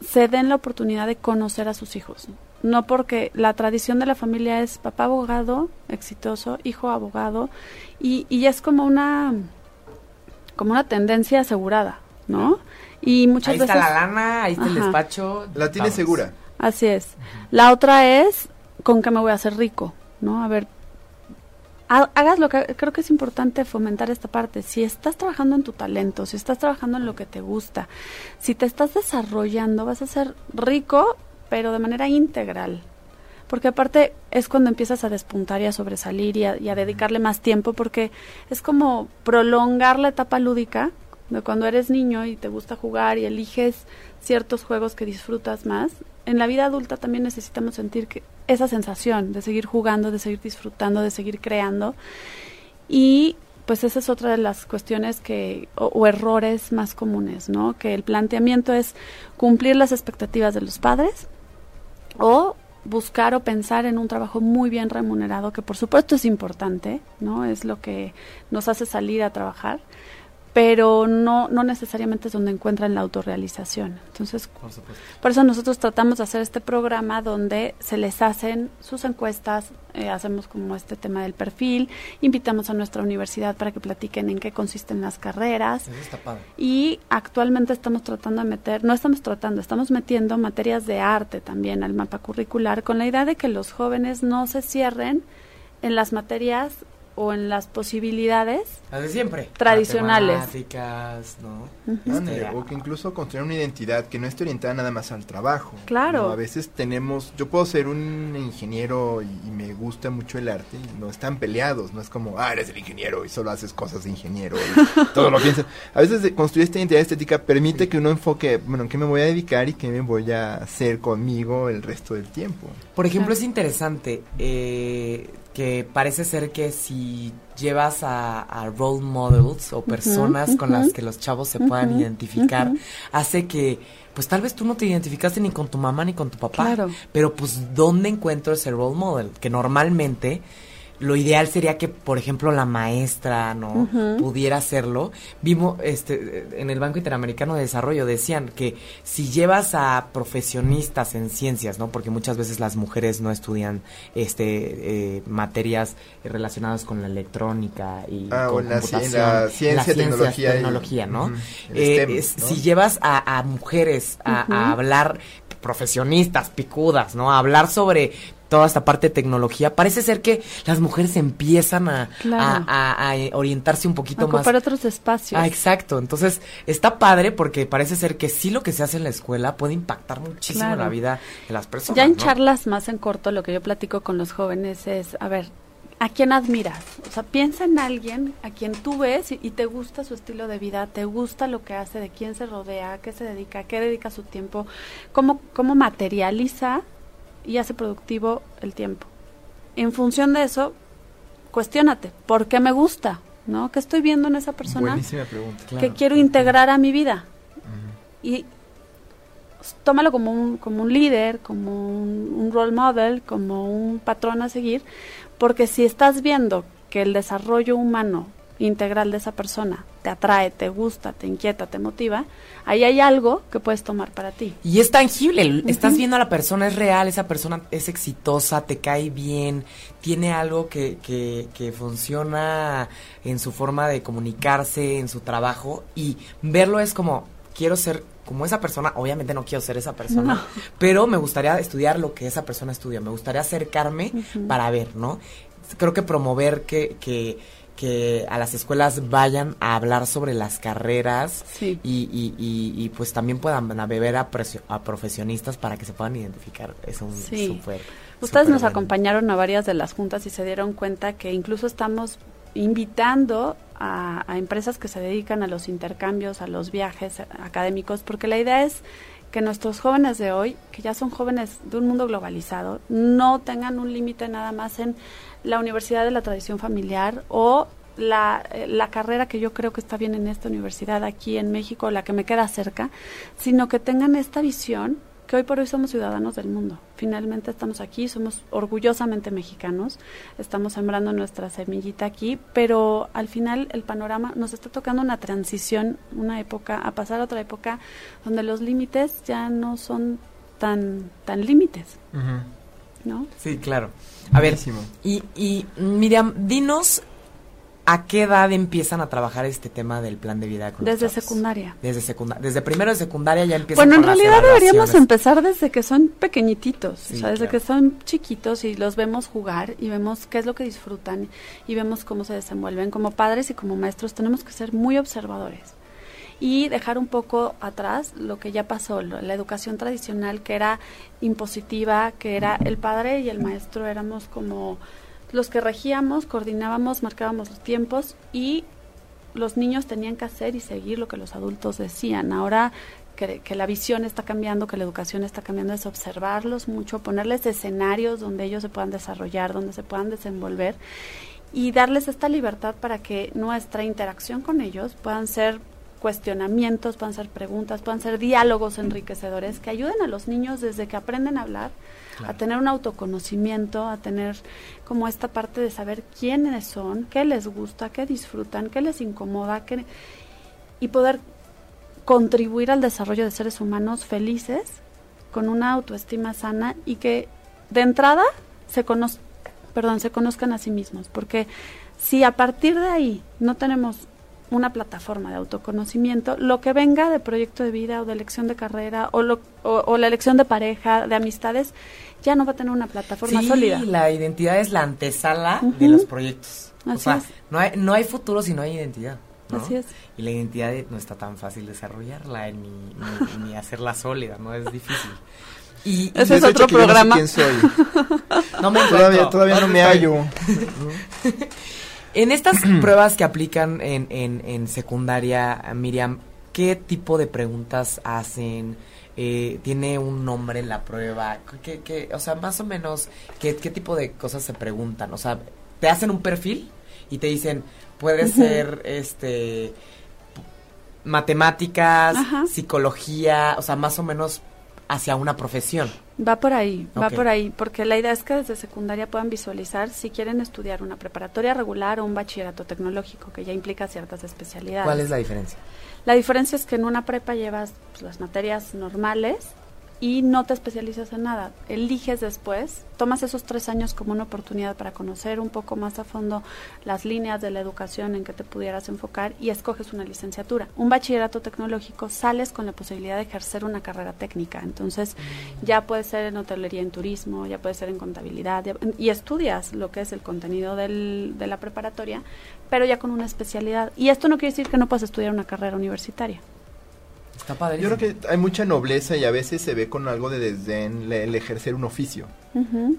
se den la oportunidad de conocer a sus hijos. No porque la tradición de la familia es papá abogado, exitoso, hijo abogado, y, y es como una, como una tendencia asegurada, ¿no? Y muchas ahí veces... está la lana, ahí está el despacho. La tiene vamos. segura. Así es. La otra es con qué me voy a hacer rico, ¿no? A ver, ha- hagas lo que creo que es importante fomentar esta parte. Si estás trabajando en tu talento, si estás trabajando en lo que te gusta, si te estás desarrollando, vas a ser rico, pero de manera integral. Porque aparte es cuando empiezas a despuntar y a sobresalir y a, y a dedicarle más tiempo, porque es como prolongar la etapa lúdica de cuando eres niño y te gusta jugar y eliges ciertos juegos que disfrutas más. En la vida adulta también necesitamos sentir que esa sensación de seguir jugando, de seguir disfrutando, de seguir creando. Y pues esa es otra de las cuestiones que o, o errores más comunes, ¿no? Que el planteamiento es cumplir las expectativas de los padres o buscar o pensar en un trabajo muy bien remunerado, que por supuesto es importante, ¿no? Es lo que nos hace salir a trabajar, pero no, no necesariamente es donde encuentran la autorrealización. Entonces, Por eso nosotros tratamos de hacer este programa donde se les hacen sus encuestas, eh, hacemos como este tema del perfil, invitamos a nuestra universidad para que platiquen en qué consisten las carreras. Y actualmente estamos tratando de meter, no estamos tratando, estamos metiendo materias de arte también al mapa curricular con la idea de que los jóvenes no se cierren en las materias o en las posibilidades. Las de siempre. Tradicionales. Matemáticas, ¿no? Este, o que incluso construir una identidad que no esté orientada nada más al trabajo. Claro. ¿no? A veces tenemos, yo puedo ser un ingeniero y, y me gusta mucho el arte, y no están peleados, no es como, ah, eres el ingeniero y solo haces cosas de ingeniero y todo lo piensas. A veces de construir esta identidad estética permite que uno enfoque, bueno, ¿en qué me voy a dedicar y qué me voy a hacer conmigo el resto del tiempo? Por ejemplo, Claro. es interesante eh, que parece ser que si llevas a, a role models o personas con las que los chavos se puedan identificar, hace que, pues tal vez tú no te identificaste ni con tu mamá ni con tu papá, Claro. pero pues ¿dónde encuentro ese role model? Que normalmente lo ideal sería que, por ejemplo, la maestra, ¿no? Pudiera hacerlo. Vimos, este, en el Banco Interamericano de Desarrollo decían que si llevas a profesionistas en ciencias, ¿no? Porque muchas veces las mujeres no estudian, este, eh, materias relacionadas con la electrónica y Ah, con la, computación, la en ciencia, las ciencias, tecnología. y- tecnología, Eh, STEM, es- ¿no? Si llevas a, a mujeres a, a hablar, profesionistas, picudas, ¿no? A hablar sobre toda esta parte de tecnología, parece ser que las mujeres empiezan a, Claro. a- a- a orientarse un poquito más. ocupar otros espacios. Ah, exacto. Entonces, está padre porque parece ser que sí lo que se hace en la escuela puede impactar muchísimo Claro. la vida de las personas. Ya en ¿no? charlas más en corto, lo que yo platico con los jóvenes es, a ver, ¿a quién admiras? O sea, piensa en alguien a quien tú ves y, y te gusta su estilo de vida, te gusta lo que hace, de quién se rodea, a qué se dedica, a qué dedica su tiempo, cómo, cómo materializa y hace productivo el tiempo. En función de eso, cuestiónate, ¿por qué me gusta? ¿No? ¿Qué estoy viendo en esa persona? Buenísima pregunta. Claro. que quiero integrar a mi vida. Y tómalo como un, como un líder, como un, un role model, como un patrón a seguir, porque si estás viendo que el desarrollo humano integral de esa persona te atrae, te gusta, te inquieta, te motiva, ahí hay algo que puedes tomar para ti. Y es tangible, estás viendo a la persona, es real, esa persona es exitosa, te cae bien, tiene algo que, que, que funciona en su forma de comunicarse, en su trabajo, y verlo es como, quiero ser como esa persona, obviamente no quiero ser esa persona, No. pero me gustaría estudiar lo que esa persona estudia, me gustaría acercarme para ver, ¿no? Creo que promover que... que que a las escuelas vayan a hablar sobre las carreras Sí. y, y, y, y, pues también puedan beber a, presio- a profesionistas para que se puedan identificar. Es un Sí. súper. Ustedes nos bueno. acompañaron a varias de las juntas y se dieron cuenta que incluso estamos invitando a, a empresas que se dedican a los intercambios, a los viajes académicos, porque la idea es que nuestros jóvenes de hoy, que ya son jóvenes de un mundo globalizado, no tengan un límite nada más en la universidad de la tradición familiar o la, eh, la carrera que yo creo que está bien en esta universidad aquí en México, la que me queda cerca, sino que tengan esta visión que hoy por hoy somos ciudadanos del mundo. Finalmente estamos aquí, somos orgullosamente mexicanos, estamos sembrando nuestra semillita aquí, pero al final el panorama nos está tocando una transición, una época, a pasar a otra época donde los límites ya no son tan, tan límites. ¿no? Sí, claro. A ver, y, y Miriam, dinos a qué edad empiezan a trabajar este tema del plan de vida con Desde secundaria. Desde secundaria. Desde primero de secundaria ya empiezan Bueno, en realidad deberíamos empezar desde que son pequeñitos, Sí, o sea, desde claro. que son chiquitos y los vemos jugar y vemos qué es lo que disfrutan y vemos cómo se desenvuelven. Como padres y como maestros tenemos que ser muy observadores y dejar un poco atrás lo que ya pasó, lo- la educación tradicional que era impositiva, que era el padre y el maestro éramos como los que regíamos, coordinábamos, marcábamos los tiempos y los niños tenían que hacer y seguir lo que los adultos decían. Ahora que, que la visión está cambiando, que la educación está cambiando, es observarlos mucho, ponerles escenarios donde ellos se puedan desarrollar, donde se puedan desenvolver y darles esta libertad para que nuestra interacción con ellos puedan ser cuestionamientos, puedan ser preguntas, puedan ser diálogos enriquecedores que ayuden a los niños desde que aprenden a hablar a tener un autoconocimiento, a tener como esta parte de saber quiénes son, qué les gusta, qué disfrutan, qué les incomoda, qué, y poder contribuir al desarrollo de seres humanos felices, con una autoestima sana y que de entrada se conoz perdón, se conozcan a sí mismos, porque si a partir de ahí no tenemos una plataforma de autoconocimiento, lo que venga de proyecto de vida o de elección de carrera o, lo, o, o la elección de pareja, de amistades, ya no va a tener una plataforma sí, sólida. la identidad es la antesala de los proyectos. o sea, es. no hay, no hay futuro si no hay identidad. ¿no? Así es. Y la identidad no está tan fácil desarrollarla ni, ni, ni hacerla sólida, ¿no? Es difícil. Y, y- Ese es otro yo no sé programa. quién soy. no me todavía todavía no ¿Dónde me hallo. En estas pruebas que aplican en, en, en secundaria, Miriam, ¿qué tipo de preguntas hacen? Eh, ¿Tiene un nombre en la prueba? ¿Qué, qué- o sea, más o menos, ¿qué, ¿qué tipo de cosas se preguntan? O sea, te hacen un perfil y te dicen, puede ser, este, matemáticas, Ajá. psicología, o sea, más o menos hacia una profesión. Va por ahí, va por ahí, porque la idea es que desde secundaria puedan visualizar si quieren estudiar una preparatoria regular o un bachillerato tecnológico, que ya implica ciertas especialidades. ¿Cuál es la diferencia? La diferencia es que en una prepa llevas pues, las materias normales y no te especializas en nada. Eliges después, tomas esos tres años como una oportunidad para conocer un poco más a fondo las líneas de la educación en que te pudieras enfocar y escoges una licenciatura. Un bachillerato tecnológico sales con la posibilidad de ejercer una carrera técnica. Entonces ya puede ser en hotelería, en turismo, ya puede ser en contabilidad y estudias lo que es el contenido del- de la preparatoria, pero ya con una especialidad. Y esto no quiere decir que no puedas estudiar una carrera universitaria. Está padre. Yo creo que hay mucha nobleza y a veces se ve con algo de desdén le- el ejercer un oficio.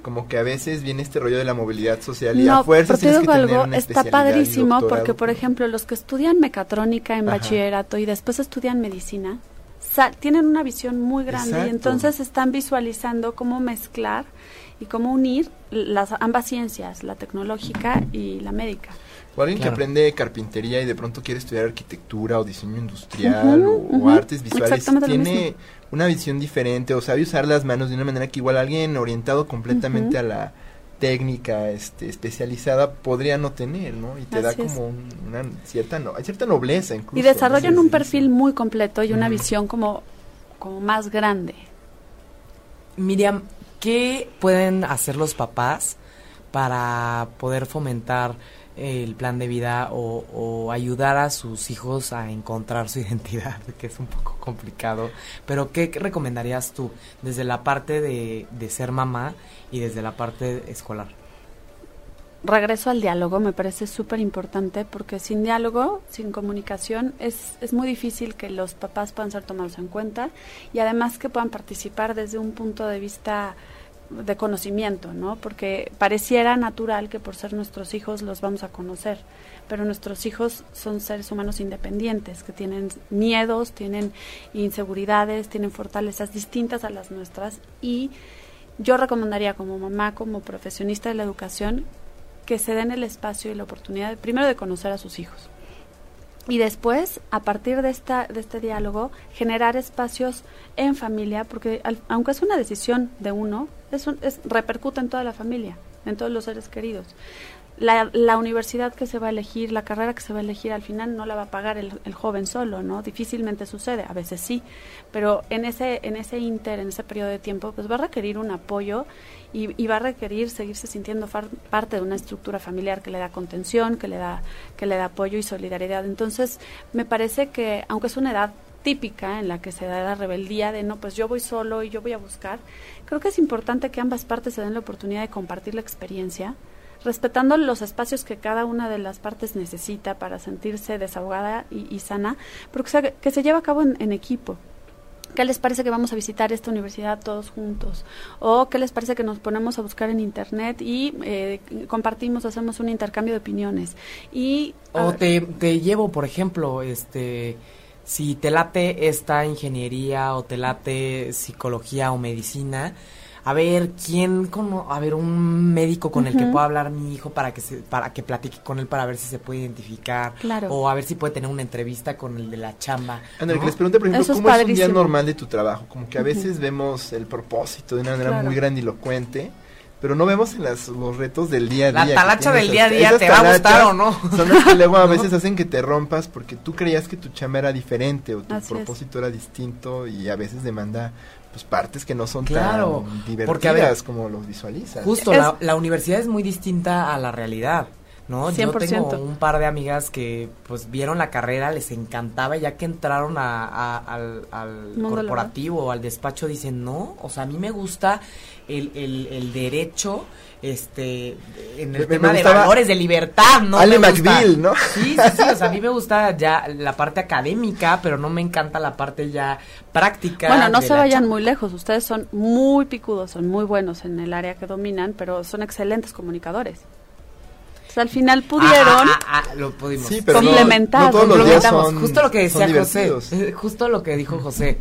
Como que a veces viene este rollo de la movilidad social y No, a te tienes que tener algo, una está padrísimo porque, por ejemplo, los que estudian mecatrónica en Ajá. bachillerato y después estudian medicina, tienen una visión muy grande Exacto. y entonces están visualizando cómo mezclar y cómo unir las ambas ciencias, la tecnológica y la médica. O alguien Claro. que aprende carpintería y de pronto quiere estudiar arquitectura o diseño industrial o, artes visuales, tiene una visión diferente o sabe usar las manos de una manera que igual alguien orientado completamente a la técnica este, especializada podría no tener, ¿no? Y te da Así como un- una cierta no, hay cierta nobleza incluso. Y desarrollan ¿no? un perfil muy completo y una visión como, como más grande. Miriam, ¿qué pueden hacer los papás para poder fomentar el plan de vida o, ayudar a sus hijos a encontrar su identidad, que es un poco complicado? Pero ¿qué recomendarías tú desde la parte de, de ser mamá y desde la parte escolar? regreso al diálogo, me parece súper importante porque sin diálogo, sin comunicación, es, es muy difícil que los papás puedan ser tomados en cuenta y además que puedan participar desde un punto de vista de conocimiento, ¿no? Porque pareciera natural que por ser nuestros hijos los vamos a conocer, pero nuestros hijos son seres humanos independientes, que tienen miedos, tienen inseguridades, tienen fortalezas distintas a las nuestras y yo recomendaría como mamá, como profesionista de la educación, que se den el espacio y la oportunidad, primero, de conocer a sus hijos. Y después, a partir de, esta, de este diálogo, generar espacios en familia, porque al- aunque es una decisión de uno, es un- es, repercute en toda la familia, en todos los seres queridos. La, la universidad que se va a elegir, la carrera que se va a elegir, al final no la va a pagar el, el joven solo, ¿no? Difícilmente sucede, a veces sí, pero en ese, en ese inter, en ese periodo de tiempo, pues va a requerir un apoyo y, va a requerir seguirse sintiendo far- parte de una estructura familiar que le da contención, que le da, que le da apoyo y solidaridad. Entonces, me parece que, aunque es una edad típica en la que se da la rebeldía de no, pues yo voy solo y yo voy a buscar, creo que es importante que ambas partes se den la oportunidad de compartir la experiencia, respetando los espacios que cada una de las partes necesita para sentirse desahogada y, y sana, pero que se, que se lleve a cabo en, en equipo. ¿Qué les parece que vamos a visitar esta universidad todos juntos? ¿O qué les parece que nos ponemos a buscar en internet y eh, compartimos, hacemos un intercambio de opiniones? Y O te, te llevo, por ejemplo, este, si te late esta ingeniería o te late psicología o medicina, a ver quién, cono- a ver un médico con el que pueda hablar mi hijo para que se, para que platique con él para ver si se puede identificar Claro. o a ver si puede tener una entrevista con el de la chamba. Ándale, ¿no? que les pregunte, por ejemplo, Eso ¿cómo es un día normal de tu trabajo? Como que a veces vemos el propósito de una manera Claro. muy grandilocuente, pero no vemos en las, los retos del día a La día. que talacha del día a día, ¿te va a gustar o no? Son las que luego a ¿No? veces hacen que te rompas porque tú creías que tu chamba era diferente o tu Así es. propósito era distinto y a veces demanda pues partes que no son Claro, tan divertidas porque, a ver, como los visualizas. Justo, Es- la, la universidad es muy distinta a la realidad, ¿no? Yo 100%. tengo un par de amigas que pues vieron la carrera, les encantaba, ya que entraron a, a- al, al corporativo o al despacho, dicen, no, o sea, a mí me gusta el, el, el derecho, este, en el Me- me tema de valores, de libertad, ¿no? Ale. McBeal, ¿no? Sí, sí, sí, o sea, a mí me gusta ya la parte académica, pero no me encanta la parte ya práctica. Bueno, no se vayan muy lejos. Ustedes son muy picudos, son muy buenos en el área que dominan, pero son excelentes comunicadores. O sea, al final pudieron. Ah, ah, ah, lo pudimos. Sí, pero no- complementar, no, todos los días Complementamos. son justo lo que decía José, divertidos. justo lo que dijo José.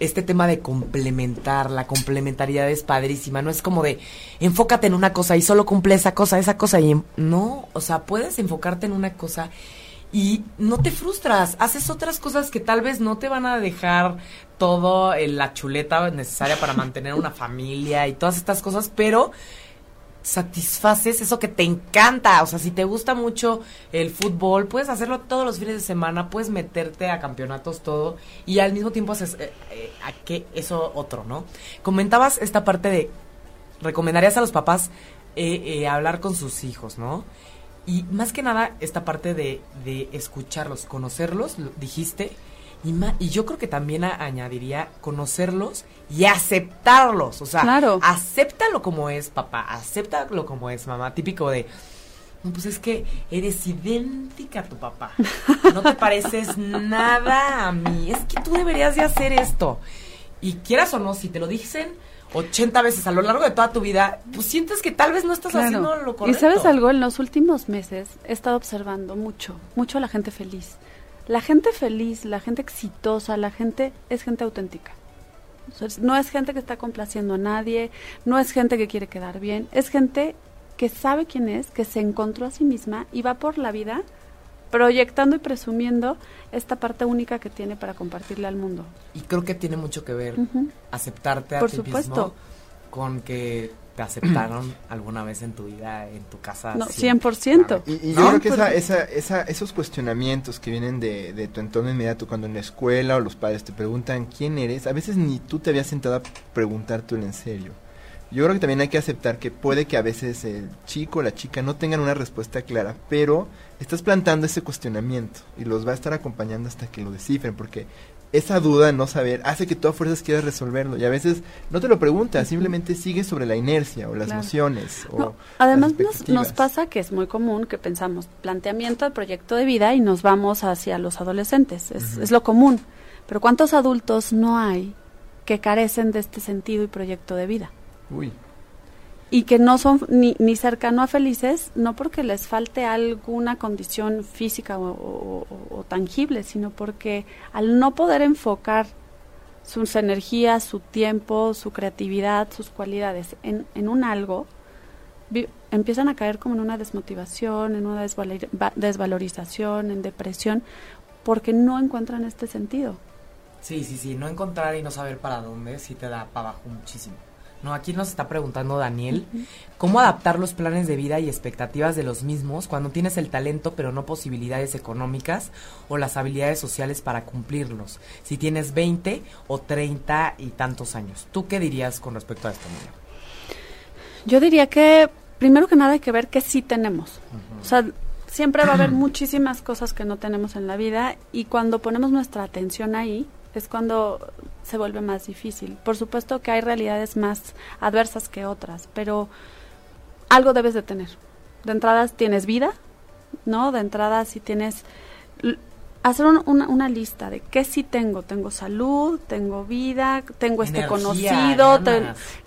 Este tema de complementar, la complementariedad es padrísima, no es como de enfócate en una cosa y solo cumple esa cosa, esa cosa y no, o sea, puedes enfocarte en una cosa y no te frustras, haces otras cosas que tal vez no te van a dejar todo en la chuleta necesaria para mantener una familia y todas estas cosas, pero satisfaces eso que te encanta. O sea, si te gusta mucho el fútbol, puedes hacerlo todos los fines de semana, puedes meterte a campeonatos, todo, y al mismo tiempo haces eh, eh, a que eso otro, ¿no? Comentabas esta parte de, recomendarías a los papás eh, hablar con sus hijos, ¿no? Y más que nada, esta parte de, de escucharlos, conocerlos, dijiste, y, y yo creo que también añadiría conocerlos y aceptarlos. O sea, claro. acéptalo como es papá, acéptalo como es mamá. Típico de, pues es que eres idéntica a tu papá. No te pareces nada a mí. Es que tú deberías de hacer esto. Y quieras o no, si te lo dicen 80 veces a lo largo de toda tu vida, pues sientes que tal vez no estás haciendo lo correcto. Y sabes algo, en los últimos meses he estado observando mucho, mucho a la gente feliz. La gente feliz, la gente exitosa, la gente es gente auténtica. no es gente que está complaciendo a nadie, no es gente que quiere quedar bien, es gente que sabe quién es, que se encontró a sí misma y va por la vida proyectando y presumiendo esta parte única que tiene para compartirle al mundo. Y creo que tiene mucho que ver aceptarte a por ti supuesto. mismo con que te aceptaron alguna vez en tu vida, en tu casa. No, 100%. Y, yo creo que esa, esa, esos cuestionamientos que vienen de, de, tu entorno inmediato, cuando en la escuela o los padres te preguntan quién eres, a veces ni tú te habías sentado a preguntártelo en serio. Yo creo que también hay que aceptar que puede que a veces el chico o la chica no tengan una respuesta clara, pero estás plantando ese cuestionamiento y los va a estar acompañando hasta que lo descifren, porque esa duda, no saber, hace que tú a fuerzas quieras resolverlo. Y a veces no te lo preguntas, simplemente sigues sobre la inercia o las nociones. O además nos, pasa que es muy común que pensamos planteamiento de proyecto de vida y nos vamos hacia los adolescentes. Es, es lo común. Pero ¿cuántos adultos no hay que carecen de este sentido y proyecto de vida? Uy y que no son ni, ni cercano a felices, no porque les falte alguna condición física o, tangible, sino porque al no poder enfocar sus energías, su tiempo, su creatividad, sus cualidades en, en un algo, empiezan a caer como en una desmotivación, en una desvalorización, en depresión, porque no encuentran este sentido. Sí, sí, sí, no encontrar y no saber para dónde sí te da para abajo muchísimo. No, aquí nos está preguntando Daniel, ¿cómo adaptar los planes de vida y expectativas de los mismos cuando tienes el talento pero no posibilidades económicas o las habilidades sociales para cumplirlos? Si tienes 20 o 30 y tantos años. ¿Tú qué dirías con respecto a esto, Yo diría que primero que nada hay que ver qué sí tenemos. O sea, siempre va a haber muchísimas cosas que no tenemos en la vida y cuando ponemos nuestra atención ahí, es cuando se vuelve más difícil. Por supuesto que hay realidades más adversas que otras, pero algo debes de tener. De entrada tienes vida, ¿no? De entrada si tienes hacer una, lista de qué sí tengo. Tengo salud, tengo vida, tengo este conocido,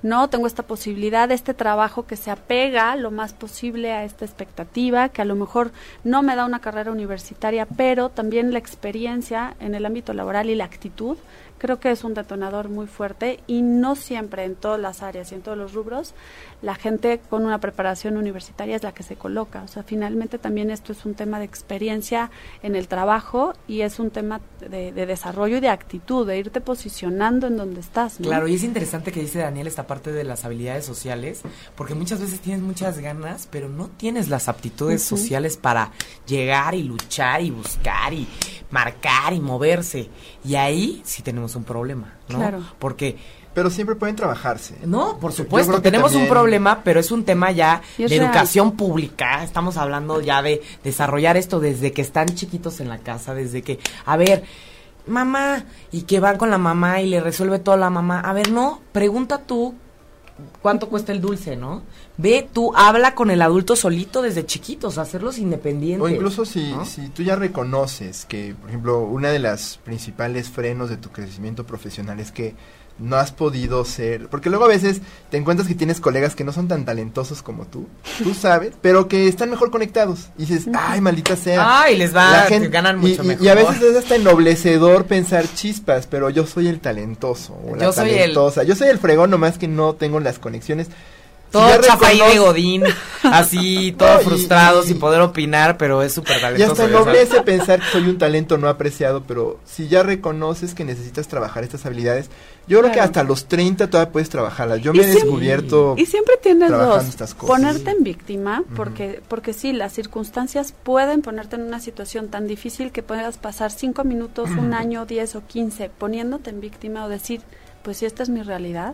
no, tengo esta posibilidad, este trabajo que se apega lo más posible a esta expectativa, que a lo mejor no me da una carrera universitaria, pero también la experiencia en el ámbito laboral y la actitud creo que es un detonador muy fuerte y no siempre en todas las áreas y en todos los rubros la gente con una preparación universitaria es la que se coloca. O sea, finalmente también esto es un tema de experiencia en el trabajo y es un tema de, desarrollo y de actitud, de irte posicionando en donde estás. Claro, y es interesante que dice Daniel esta parte de las habilidades sociales, porque muchas veces tienes muchas ganas, pero no tienes las aptitudes sociales para llegar y luchar y buscar y marcar y moverse. Y ahí sí tenemos un problema, ¿no? Claro. Porque pero siempre pueden trabajarse. No, por supuesto, tenemos un problema, pero es un tema ya de educación pública. Estamos hablando ya de desarrollar esto desde que están chiquitos en la casa, desde que, a ver, mamá, y que van con la mamá y le resuelve todo la mamá. A ver, no, pregunta tú cuánto cuesta el dulce, ¿no? Ve, tú habla con el adulto solito desde chiquitos, hacerlos independientes. O incluso si, si tú ya reconoces que, por ejemplo, una de las principales frenos de tu crecimiento profesional es que no has podido ser, porque luego a veces te encuentras que tienes colegas que no son tan talentosos como tú, tú sabes, pero que están mejor conectados. Y dices, ay, maldita sea. Ay, les va, la gente, ganan mucho y, mejor. Y a veces es hasta ennoblecedor pensar chispas, pero yo soy el talentoso o la yo talentosa. Soy el... Yo soy el fregón, nomás que no tengo las conexiones. Todo ya chafa ahí de reconoce- Godín, así, todo No, y- frustrado, y- sin poder opinar, pero es súper Y talentoso. hasta ya sabes. ennoblece pensar que soy un talento no apreciado, pero si ya reconoces que necesitas trabajar estas habilidades, yo creo que hasta los 30 todavía puedes trabajarlas. Yo Y me he descubierto Y siempre tienes dos, estas cosas. ponerte en víctima, porque, porque sí, las circunstancias pueden ponerte en una situación tan difícil que puedas pasar cinco minutos, un año, diez o quince, poniéndote en víctima o decir, pues si esta es mi realidad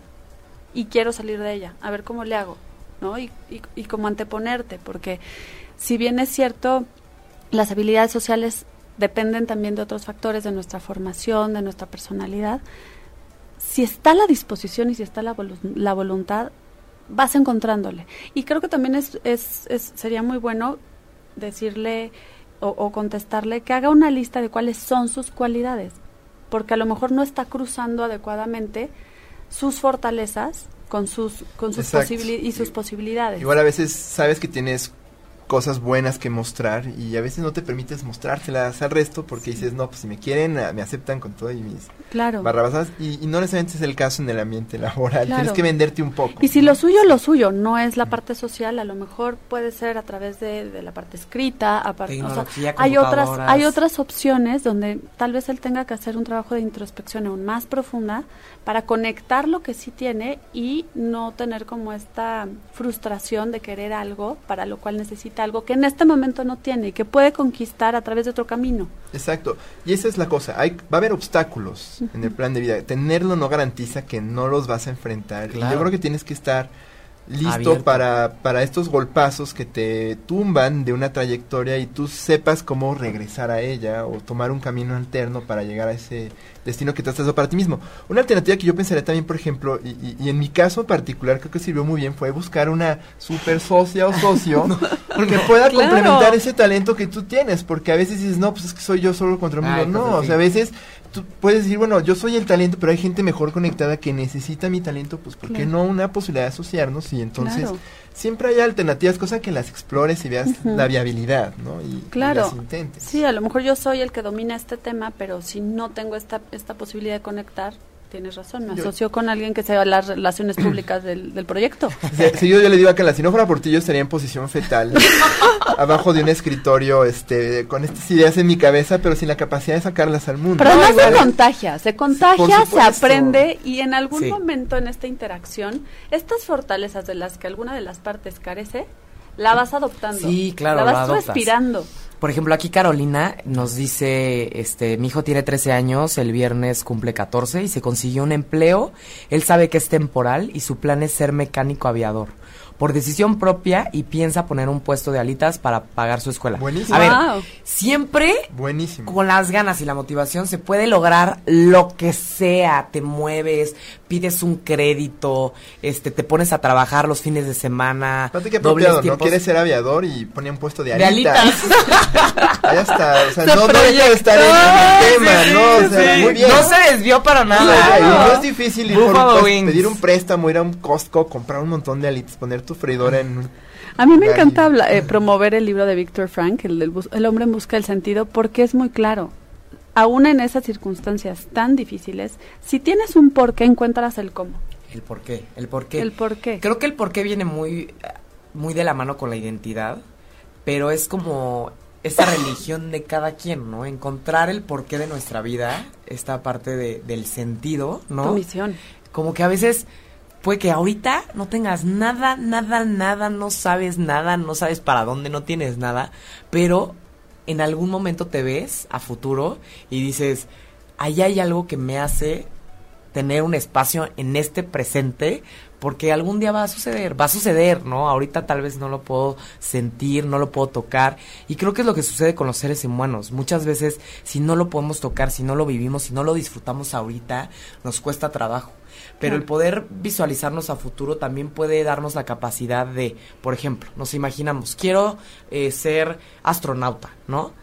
y quiero salir de ella, a ver cómo le hago, ¿no? Y, y, anteponerte, porque si bien es cierto, las habilidades sociales dependen también de otros factores, de nuestra formación, de nuestra personalidad, si está la disposición y si está la, la voluntad, vas encontrándole. Y creo que también es, es, sería muy bueno decirle o contestarle que haga una lista de cuáles son sus cualidades, porque a lo mejor no está cruzando adecuadamente sus fortalezas con sus, con sus y sus posibilidades. Igual a veces sabes que tienes cosas buenas que mostrar y a veces no te permites mostrárselas al resto porque dices, no, pues si me quieren, ah, me aceptan con todo y mis claro. barrabasadas y, y no necesariamente es el caso en el ambiente laboral, Claro. tienes que venderte un poco. Y si lo suyo, lo suyo, no es la parte social, a lo mejor puede ser a través de, de la parte escrita, aparte, o sea, Tecnología, hay otras, hay otras opciones donde tal vez él tenga que hacer un trabajo de introspección aún más profunda para conectar lo que sí tiene y no tener como esta frustración de querer algo para lo cual necesita algo que en este momento no tiene y que puede conquistar a través de otro camino. Exacto. Y esa es la cosa. Hay, va a haber obstáculos en el plan de vida. Tenerlo no garantiza que no los vas a enfrentar. Y yo creo que tienes que estar listo Abierto. para, para estos golpazos que te tumban de una trayectoria y tú sepas cómo regresar a ella o tomar un camino alterno para llegar a ese destino que te has trazado para ti mismo. Una alternativa que yo pensaría también, por ejemplo, y, y- y en mi caso en particular creo que sirvió muy bien, fue buscar una super socia o socio que pueda Claro. complementar ese talento que tú tienes, porque a veces dices, no, pues es que soy yo solo contra el mundo. Ay, pues, no, o sea, a veces tú puedes decir, bueno, yo soy el talento, pero hay gente mejor conectada que necesita mi talento, pues ¿por qué Claro. no una posibilidad de asociarnos? Y entonces Claro. siempre hay alternativas, cosa que las explores y veas la viabilidad, ¿no? Y, y Claro. las intentes. Sí, a lo mejor yo soy el que domina este tema, pero si no tengo esta, esta posibilidad de conectar, tienes razón, me Yo- asocio con alguien que sea las relaciones públicas del, del proyecto. Si, si yo, yo le digo a Carla, si no fuera por ti, yo estaría en posición fetal, abajo de un escritorio, este, con estas ideas en mi cabeza, pero sin la capacidad de sacarlas al mundo. Pero además Igual- se contagia, se contagia, se aprende y en algún Sí. momento en esta interacción, estas fortalezas de las que alguna de las partes carece, la vas adoptando. Sí, claro, La vas respirando. Por ejemplo, aquí Carolina nos dice, este, mi hijo tiene 13 años, el viernes cumple 14 y se consiguió un empleo. Él sabe que es temporal y su plan es ser mecánico aviador. Por decisión propia y piensa poner un puesto de alitas para pagar su escuela. Buenísimo. A ver, Wow. siempre Buenísimo. con las ganas y la motivación se puede lograr lo que sea. Te mueves, pides un crédito, este, te pones a trabajar los fines de semana. Dobles apropiado, ¿no? Quieres ser aviador y ponía un puesto de De alitas. alitas. Ahí está, o sea, Se no, no deja de estar en, el proyectó, tema, sí, ¿no? O sea, sí. muy bien. No se desvió para nada. y no es difícil ir por un pedir un préstamo, ir a un Costco, comprar un montón de alitas, poner tu freidora en. A mí me encanta habla- eh, promover el libro de Víctor Frank, el, del bus- el hombre en busca del sentido, porque es muy claro. Aún en esas circunstancias tan difíciles, si tienes un por qué, encuentras el cómo. El por qué, el por qué. El por qué. Creo que el por qué viene muy, muy de la mano con la identidad, pero es como esa religión de cada quien, ¿no? Encontrar el porqué de nuestra vida, esta parte de, del sentido, Tu ¿no? misión. Como que a veces puede que ahorita no tengas nada, nada, nada, no sabes nada, no sabes para dónde, no tienes nada, pero en algún momento te ves a futuro y dices, ahí hay algo que me hace tener un espacio en este presente porque algún día va a suceder, va a suceder, ¿no? Ahorita tal vez no lo puedo sentir, no lo puedo tocar y creo que es lo que sucede con los seres humanos. Muchas veces si no lo podemos tocar, si no lo vivimos, si no lo disfrutamos ahorita, nos cuesta trabajo. Pero el poder visualizarnos a futuro también puede darnos la capacidad de, por ejemplo, nos imaginamos, quiero eh, ser astronauta, ¿no?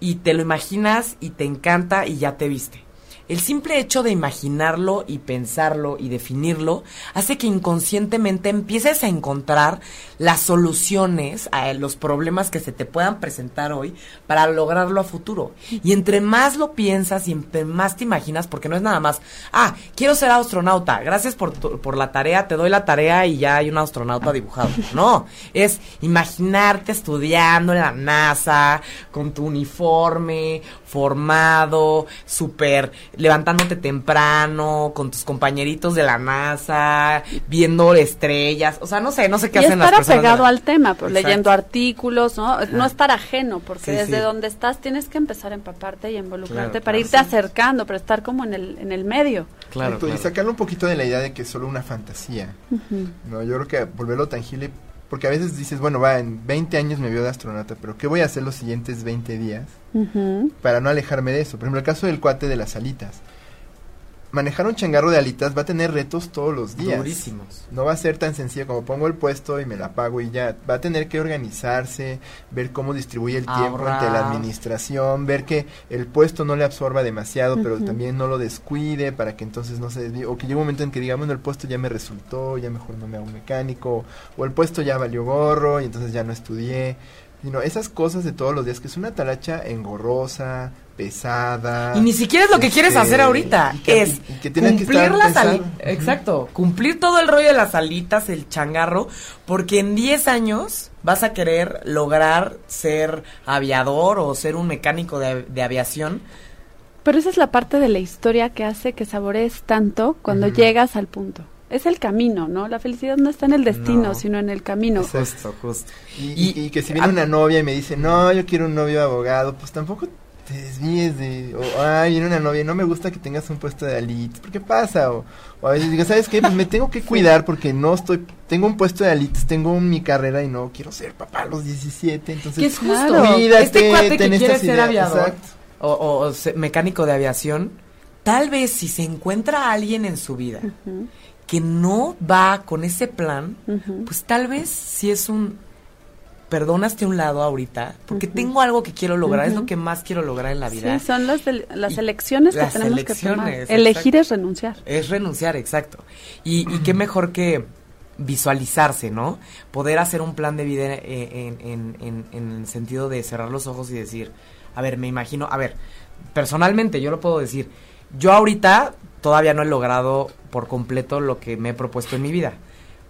Y te lo imaginas y te encanta y ya te viste el simple hecho de imaginarlo y pensarlo y definirlo hace que inconscientemente empieces a encontrar las soluciones a los problemas que se te puedan presentar hoy para lograrlo a futuro. Y entre más lo piensas y entre más te imaginas, porque no es nada más, ah, quiero ser astronauta, gracias por, por la tarea, te doy la tarea y ya hay un astronauta dibujado. No, es imaginarte estudiando en la NASA, con tu uniforme, formado, súper levantándote temprano, con tus compañeritos de la NASA, viendo estrellas, o sea, no sé, no sé qué y hacen las estar personas. de apegado la- al tema, pues, leyendo artículos, ¿no? No estar ajeno, porque Sí, desde sí. donde estás tienes que empezar a empaparte y involucrarte Claro, para claro, irte sí. acercando, pero estar como en el, en el medio. Claro. Y sacarlo un poquito de la idea de que es solo una fantasía. No, yo creo que volverlo tangible, porque a veces dices, bueno, va, en 20 años me veo de astronauta, pero ¿qué voy a hacer los siguientes 20 días para no alejarme de eso? Por ejemplo, el caso del cuate de las alitas. Manejar un changarro de alitas va a tener retos todos los días. Durísimos. No va a ser tan sencillo como pongo el puesto y me la pago y ya. Va a tener que organizarse, ver cómo distribuye el tiempo entre la administración, ver que el puesto no le absorba demasiado, pero también no lo descuide para que entonces no se desvíe. O que llegue un momento en que diga, bueno, el puesto ya me resultó, ya mejor no me hago mecánico. O el puesto ya valió gorro y entonces ya no estudié. Sino esas cosas de todos los días, que es una talacha engorrosa, pesada. Y ni siquiera es lo que quieres este, hacer ahorita, que- es que tienes que cumplir estar las pensado. alitas. Exacto, cumplir todo el rollo de las alitas, el changarro, porque en 10 años vas a querer lograr ser aviador o ser un mecánico de, de aviación. Pero esa es la parte de la historia que hace que saborees tanto cuando llegas al punto. Es el camino, ¿no? La felicidad no está en el destino, No. sino en el camino. Justo, justo. Y, Y- y- y que si viene una novia y me dice, no, yo quiero un novio abogado, pues tampoco te desvíes de, o, ay, viene una novia y no me gusta que tengas un puesto de alitas, ¿por qué pasa? O, o a veces digo, ¿sabes qué? Pues me tengo que cuidar porque no estoy, tengo un puesto de alitas, tengo mi carrera y no quiero ser papá a los 17, entonces, Que es justo. Cuídate, este cuate que quiere ser ideas, aviador exacto. o, o- o se- mecánico de aviación, tal vez si se encuentra a alguien en su vida que no va con ese plan, pues tal vez si es un perdonaste a un lado ahorita, porque tengo algo que quiero lograr, es lo que más quiero lograr en la vida. Sí, son las, las Y elecciones que las tenemos que tomar. Elegir exacto. es renunciar. Es renunciar, exacto. Y, y qué mejor que visualizarse, ¿no? Poder hacer un plan de vida en, en, en, en el sentido de cerrar los ojos y decir, a ver, me imagino, a ver, personalmente yo lo puedo decir, yo ahorita todavía no he logrado por completo lo que me he propuesto en mi vida.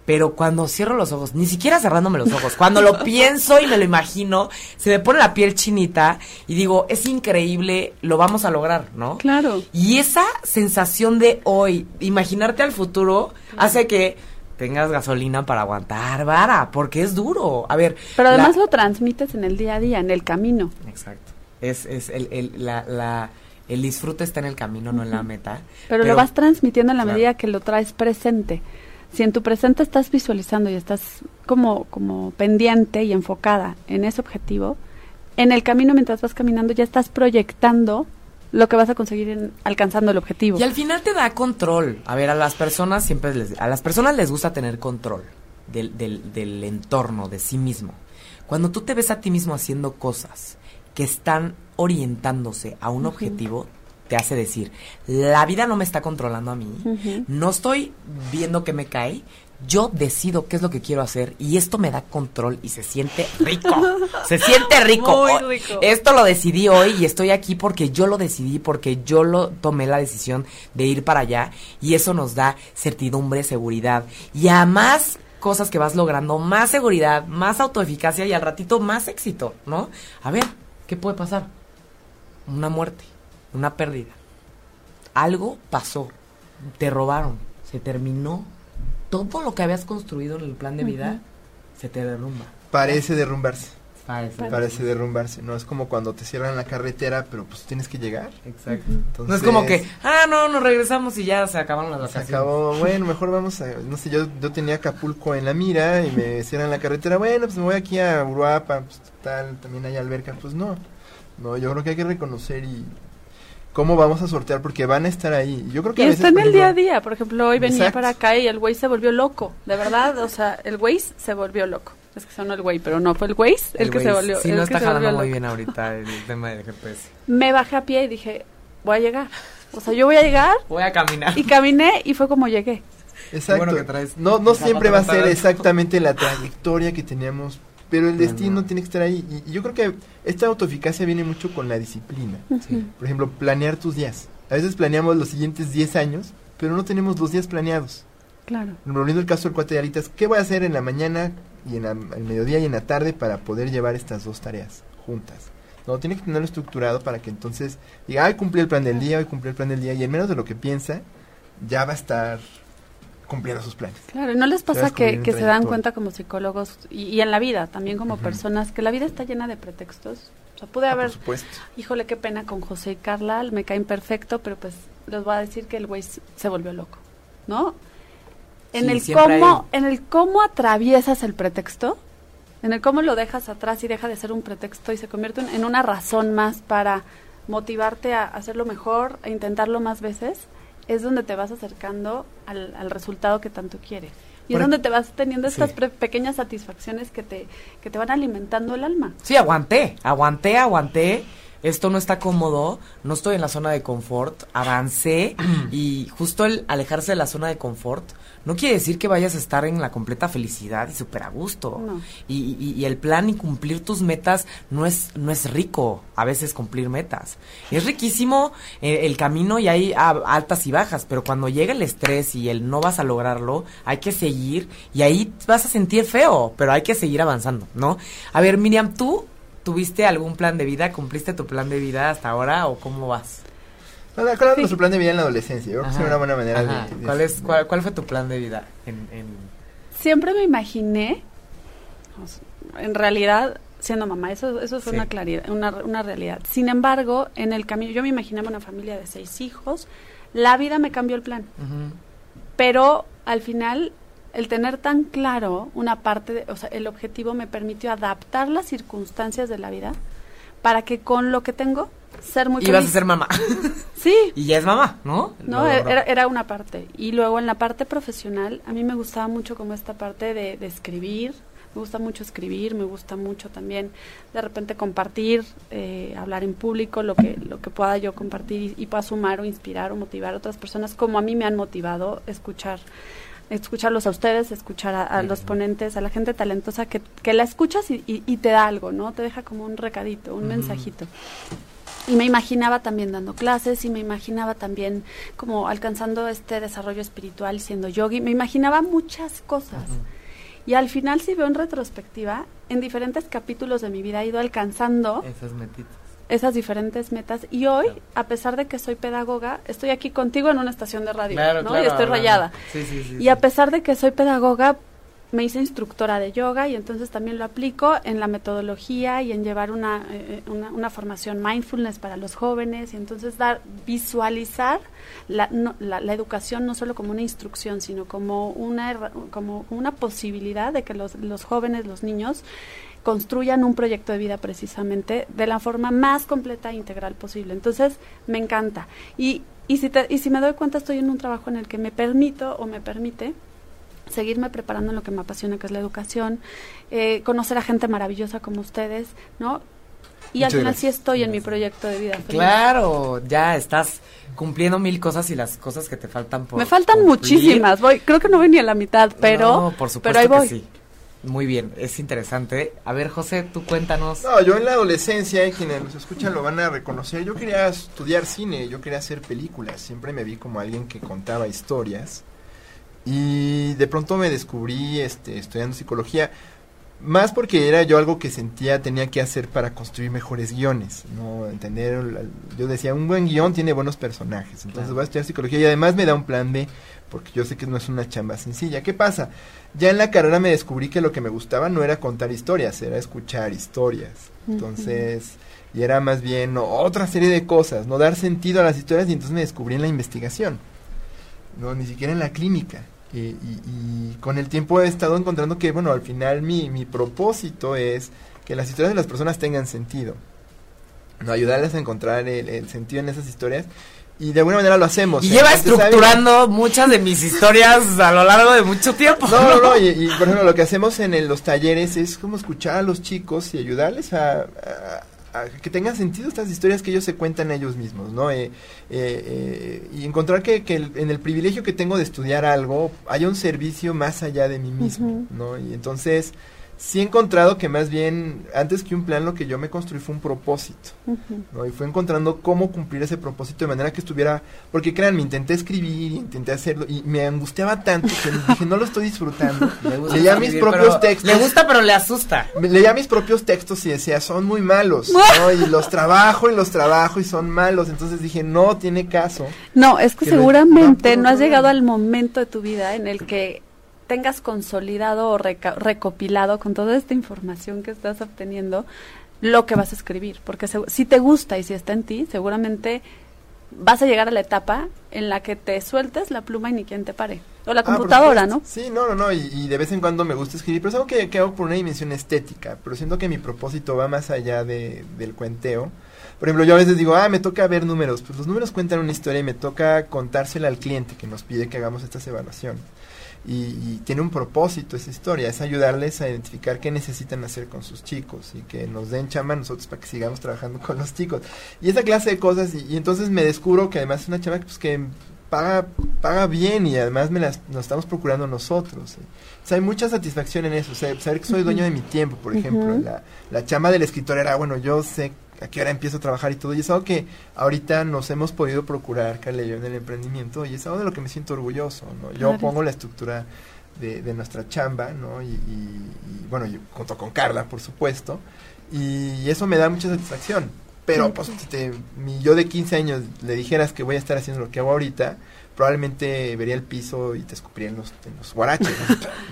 Pero cuando cierro los ojos, ni siquiera cerrándome los ojos, cuando lo pienso y me lo imagino, se me pone la piel chinita y digo, es increíble, lo vamos a lograr, ¿no? Claro. Y esa sensación de hoy, imaginarte al futuro, hace que tengas gasolina para aguantar vara, porque es duro. A ver. Pero la- además lo transmites en el día a día, en el camino. Exacto. Es, es el, el, la, la- el disfrute está en el camino, no en la meta. Pero, lo vas transmitiendo en la Claro. medida que lo traes presente. Si en tu presente estás visualizando y estás como, como pendiente y enfocada en ese objetivo, en el camino mientras vas caminando ya estás proyectando lo que vas a conseguir en- alcanzando el objetivo. Y al final te da control. A ver, a las personas siempre les, a las personas les gusta tener control del, del, del entorno, de sí mismo. Cuando tú te ves a ti mismo haciendo cosas que están orientándose a un objetivo, te hace decir, la vida no me está controlando a mí, no estoy viendo que me cae, yo decido qué es lo que quiero hacer y esto me da control y se siente rico. se siente rico. Muy rico. Esto lo decidí hoy y estoy aquí porque yo lo decidí, porque yo lo tomé la decisión de ir para allá y eso nos da certidumbre, seguridad y a más cosas que vas logrando, más seguridad, más autoeficacia y al ratito más éxito, ¿no? A ver, ¿qué puede pasar? Una muerte, una pérdida. Algo pasó, te robaron, se terminó. Todo lo que habías construido en el plan de vida se te derrumba. Parece derrumbarse, Parece. parece derrumbarse, no es como cuando te cierran la carretera, pero pues tienes que llegar. Exacto. Entonces, no es como que, ah, no, nos regresamos y ya se acabaron las Se vacaciones. acabó, bueno, mejor vamos a, no sé, yo, yo tenía Acapulco en la mira y me cierran la carretera, bueno, pues me voy aquí a Uruapa, pues tal, también hay alberca, pues no, no, yo creo que hay que reconocer y cómo vamos a sortear porque van a estar ahí. Yo creo que Y a veces, está en el día a día. Por ejemplo, hoy venía Exacto. para acá y el güey se volvió loco. De verdad, o sea, el güey se volvió loco. Es que sonó el güey, pero no fue el güey el, que güey se volvió. Sí, el no que está jalando muy loco. bien ahorita el tema del GPS. Me bajé a pie y dije, voy a llegar. O sea, yo voy a llegar Voy a caminar. y caminé y fue como llegué. Exacto. bueno que traes no no el siempre va a ser exactamente la trayectoria que teníamos, pero el destino tiene que estar ahí. Y, y yo creo que esta autoeficacia viene mucho con la disciplina. Sí. Por ejemplo, planear tus días. A veces planeamos los siguientes 10 años, pero no tenemos los días planeados. Claro. Volviendo al caso del cuate de alitas, ¿qué voy a hacer en la mañana y en la- el mediodía y en la tarde para poder llevar estas dos tareas juntas? No, tiene que tenerlo estructurado para que entonces diga, ay, cumplí el plan del día, hoy cumplí el plan del día, y en menos de lo que piensa, ya va a estar cumpliendo sus planes. Claro, ¿y no les pasa que, se dan cuenta como psicólogos y, y en la vida también como personas que la vida está llena de pretextos? O sea, pude Ah, haber, híjole, qué pena con José y Carla, me caen perfecto, pero pues les voy a decir que el güey se volvió loco, ¿no? En Sí, el cómo, hay- en el cómo atraviesas el pretexto, en el cómo lo dejas atrás y deja de ser un pretexto y se convierte en- en una razón más para motivarte a hacerlo mejor, a intentarlo más veces, es donde te vas acercando al, al resultado que tanto quieres. Y Por es donde te vas teniendo estas Sí. pre- pequeñas satisfacciones que te, que te van alimentando el alma. Sí, aguanté, aguanté, aguanté. Esto no está cómodo, no estoy en la zona de confort, avancé y justo el alejarse de la zona de confort no quiere decir que vayas a estar en la completa felicidad y súper a gusto. No. Y, y- y el plan y cumplir tus metas no es, no es rico a veces cumplir metas. Es riquísimo eh, el camino y hay altas y bajas, pero cuando llega el estrés y el no vas a lograrlo, hay que seguir y ahí vas a sentir feo, pero hay que seguir avanzando, ¿no? A ver, Miriam, ¿tú tuviste algún plan de vida? ¿Cumpliste tu plan de vida hasta ahora o cómo vas? No, ¿Cuál era Sí. nuestro plan de vida en la adolescencia? Yo creo que sería una buena manera de-. ¿Cuál, es, cuál, cuál fue tu plan de vida? En, en- Siempre me imaginé, en realidad, siendo mamá, eso, eso fue Sí. una claridad, una, una realidad. Sin embargo, en el camino, yo me imaginaba una familia de seis hijos, la vida me cambió el plan. Pero al final, el tener tan claro una parte, de- o sea, el objetivo me permitió adaptar las circunstancias de la vida para que con lo que tengo, ser muy Y vas a feliz. ser mamá. Sí, y ya es mamá, ¿no? no, era, era una parte. Y luego en la parte profesional, a mí me gustaba mucho como esta parte de, de escribir. Me gusta mucho escribir, me gusta mucho también de repente compartir, eh, hablar en público, lo que, lo que pueda yo compartir y, y pueda sumar o inspirar o motivar a otras personas como a mí me han motivado escuchar escucharlos a ustedes, escuchar a, a los ponentes, a la gente talentosa que, que la escuchas y, y- y te da algo, ¿no? Te deja como un recadito, un mensajito. Y me imaginaba también dando clases y me imaginaba también como alcanzando este desarrollo espiritual siendo yogi. Me imaginaba muchas cosas. Y al final, si veo en retrospectiva, en diferentes capítulos de mi vida he ido alcanzando Esas metitas. Esas diferentes metas. Y hoy, a pesar de que soy pedagoga, estoy aquí contigo en una estación de radio, Claro, ¿no? claro, y estoy rayada. Sí, sí, sí. Y a pesar de que soy pedagoga, me hice instructora de yoga y entonces también lo aplico en la metodología y en llevar una, eh, una, una formación mindfulness para los jóvenes y entonces dar, visualizar la, no- la, la educación no solo como una instrucción, sino como una, como una posibilidad de que los, los jóvenes, los niños, construyan un proyecto de vida precisamente de la forma más completa e integral posible. Entonces, me encanta. Y, y, si te- y si me doy cuenta, estoy en un trabajo en el que me permito o me permite seguirme preparando en lo que me apasiona, que es la educación, eh, conocer a gente maravillosa como ustedes, ¿no? Y al Muchas final sí gracias. estoy en mi proyecto de vida. feliz. Claro, ya estás cumpliendo mil cosas y las cosas que te faltan por Me faltan cumplir. muchísimas, voy, creo que no voy ni a la mitad, pero, No, por supuesto pero ahí que sí. Muy bien, es interesante. A ver, José, tú cuéntanos. No, yo en la adolescencia, y quienes nos escuchan lo van a reconocer, yo quería estudiar cine, yo quería hacer películas, siempre me vi como alguien que contaba historias y de pronto me descubrí este, estudiando psicología, más porque era yo algo que sentía tenía que hacer para construir mejores guiones, no entender, yo decía, un buen guion tiene buenos personajes, entonces Claro. voy a estudiar psicología y además me da un plan B, porque yo sé que no es una chamba sencilla. ¿Qué pasa? Ya en la carrera me descubrí que lo que me gustaba no era contar historias, era escuchar historias. Entonces, y era más bien no, otra serie de cosas, no dar sentido a las historias y entonces me descubrí en la investigación, no ni siquiera en la clínica. Y, y- y con el tiempo he estado encontrando que, bueno, al final mi, mi propósito es que las historias de las personas tengan sentido. No, ayudarles a encontrar el, el sentido en esas historias. Y de alguna manera lo hacemos. y ¿eh? lleva estructurando muchas de mis historias a lo largo de mucho tiempo. No, no, no, y, y, por ejemplo lo que hacemos en el- los talleres es como escuchar a los chicos y ayudarles a, a- que tengan sentido estas historias que ellos se cuentan ellos mismos, ¿no? Eh, eh, y encontrar que, que en el privilegio que tengo de estudiar algo haya un servicio más allá de mí mismo, ¿no? Y entonces sí he encontrado que más bien, antes que un plan, lo que yo me construí fue un propósito, ¿no? Y fue encontrando cómo cumplir ese propósito de manera que estuviera, porque créanme, intenté escribir, intenté hacerlo, y me angustiaba tanto que dije, no lo estoy disfrutando. leía mis propios textos. Le gusta, pero le asusta. Leía mis propios textos y decía, son muy malos, ¿no? Y los trabajo y los trabajo y son malos. Entonces dije, no tiene caso. No, es que, seguramente no has llegado al momento de tu vida en el que tengas consolidado o recopilado con toda esta información que estás obteniendo lo que vas a escribir, porque si te gusta y si está en ti, seguramente vas a llegar a la etapa en la que te sueltes la pluma y ni quien te pare. O la ah, computadora, ¿no? Sí, no, no, no, y, de vez en cuando me gusta escribir, pero es algo que, que, hago por una dimensión estética, pero siento que mi propósito va más allá de, del cuenteo. Por ejemplo, yo a veces digo, ah, me toca ver números, pues los números cuentan una historia y me toca contársela al cliente que nos pide que hagamos estas evaluaciones y, tiene un propósito esa historia, es ayudarles a identificar qué necesitan hacer con sus chicos y que nos den chamba a nosotros para que sigamos trabajando con los chicos. Y esa clase de cosas, y, entonces me descubro que además es una chamba pues, que paga, paga bien y además me las, nos estamos procurando nosotros. O sea, hay mucha satisfacción en eso, saber que soy dueño de mi tiempo, por ejemplo. La, la chamba del escritor era, bueno, yo sé a qué hora empiezo a trabajar y todo. Y es algo que ahorita nos hemos podido procurar, Carla en el emprendimiento, y es algo de lo que me siento orgulloso, ¿no? Yo pongo la estructura de, de nuestra chamba, ¿no? Y, bueno, yo, junto con Carla, por supuesto, y eso me da mucha satisfacción. Pero, pues, si te, mi yo de 15 años le dijeras que voy a estar haciendo lo que hago ahorita, probablemente vería el piso y te escupiría en los, en los guaraches.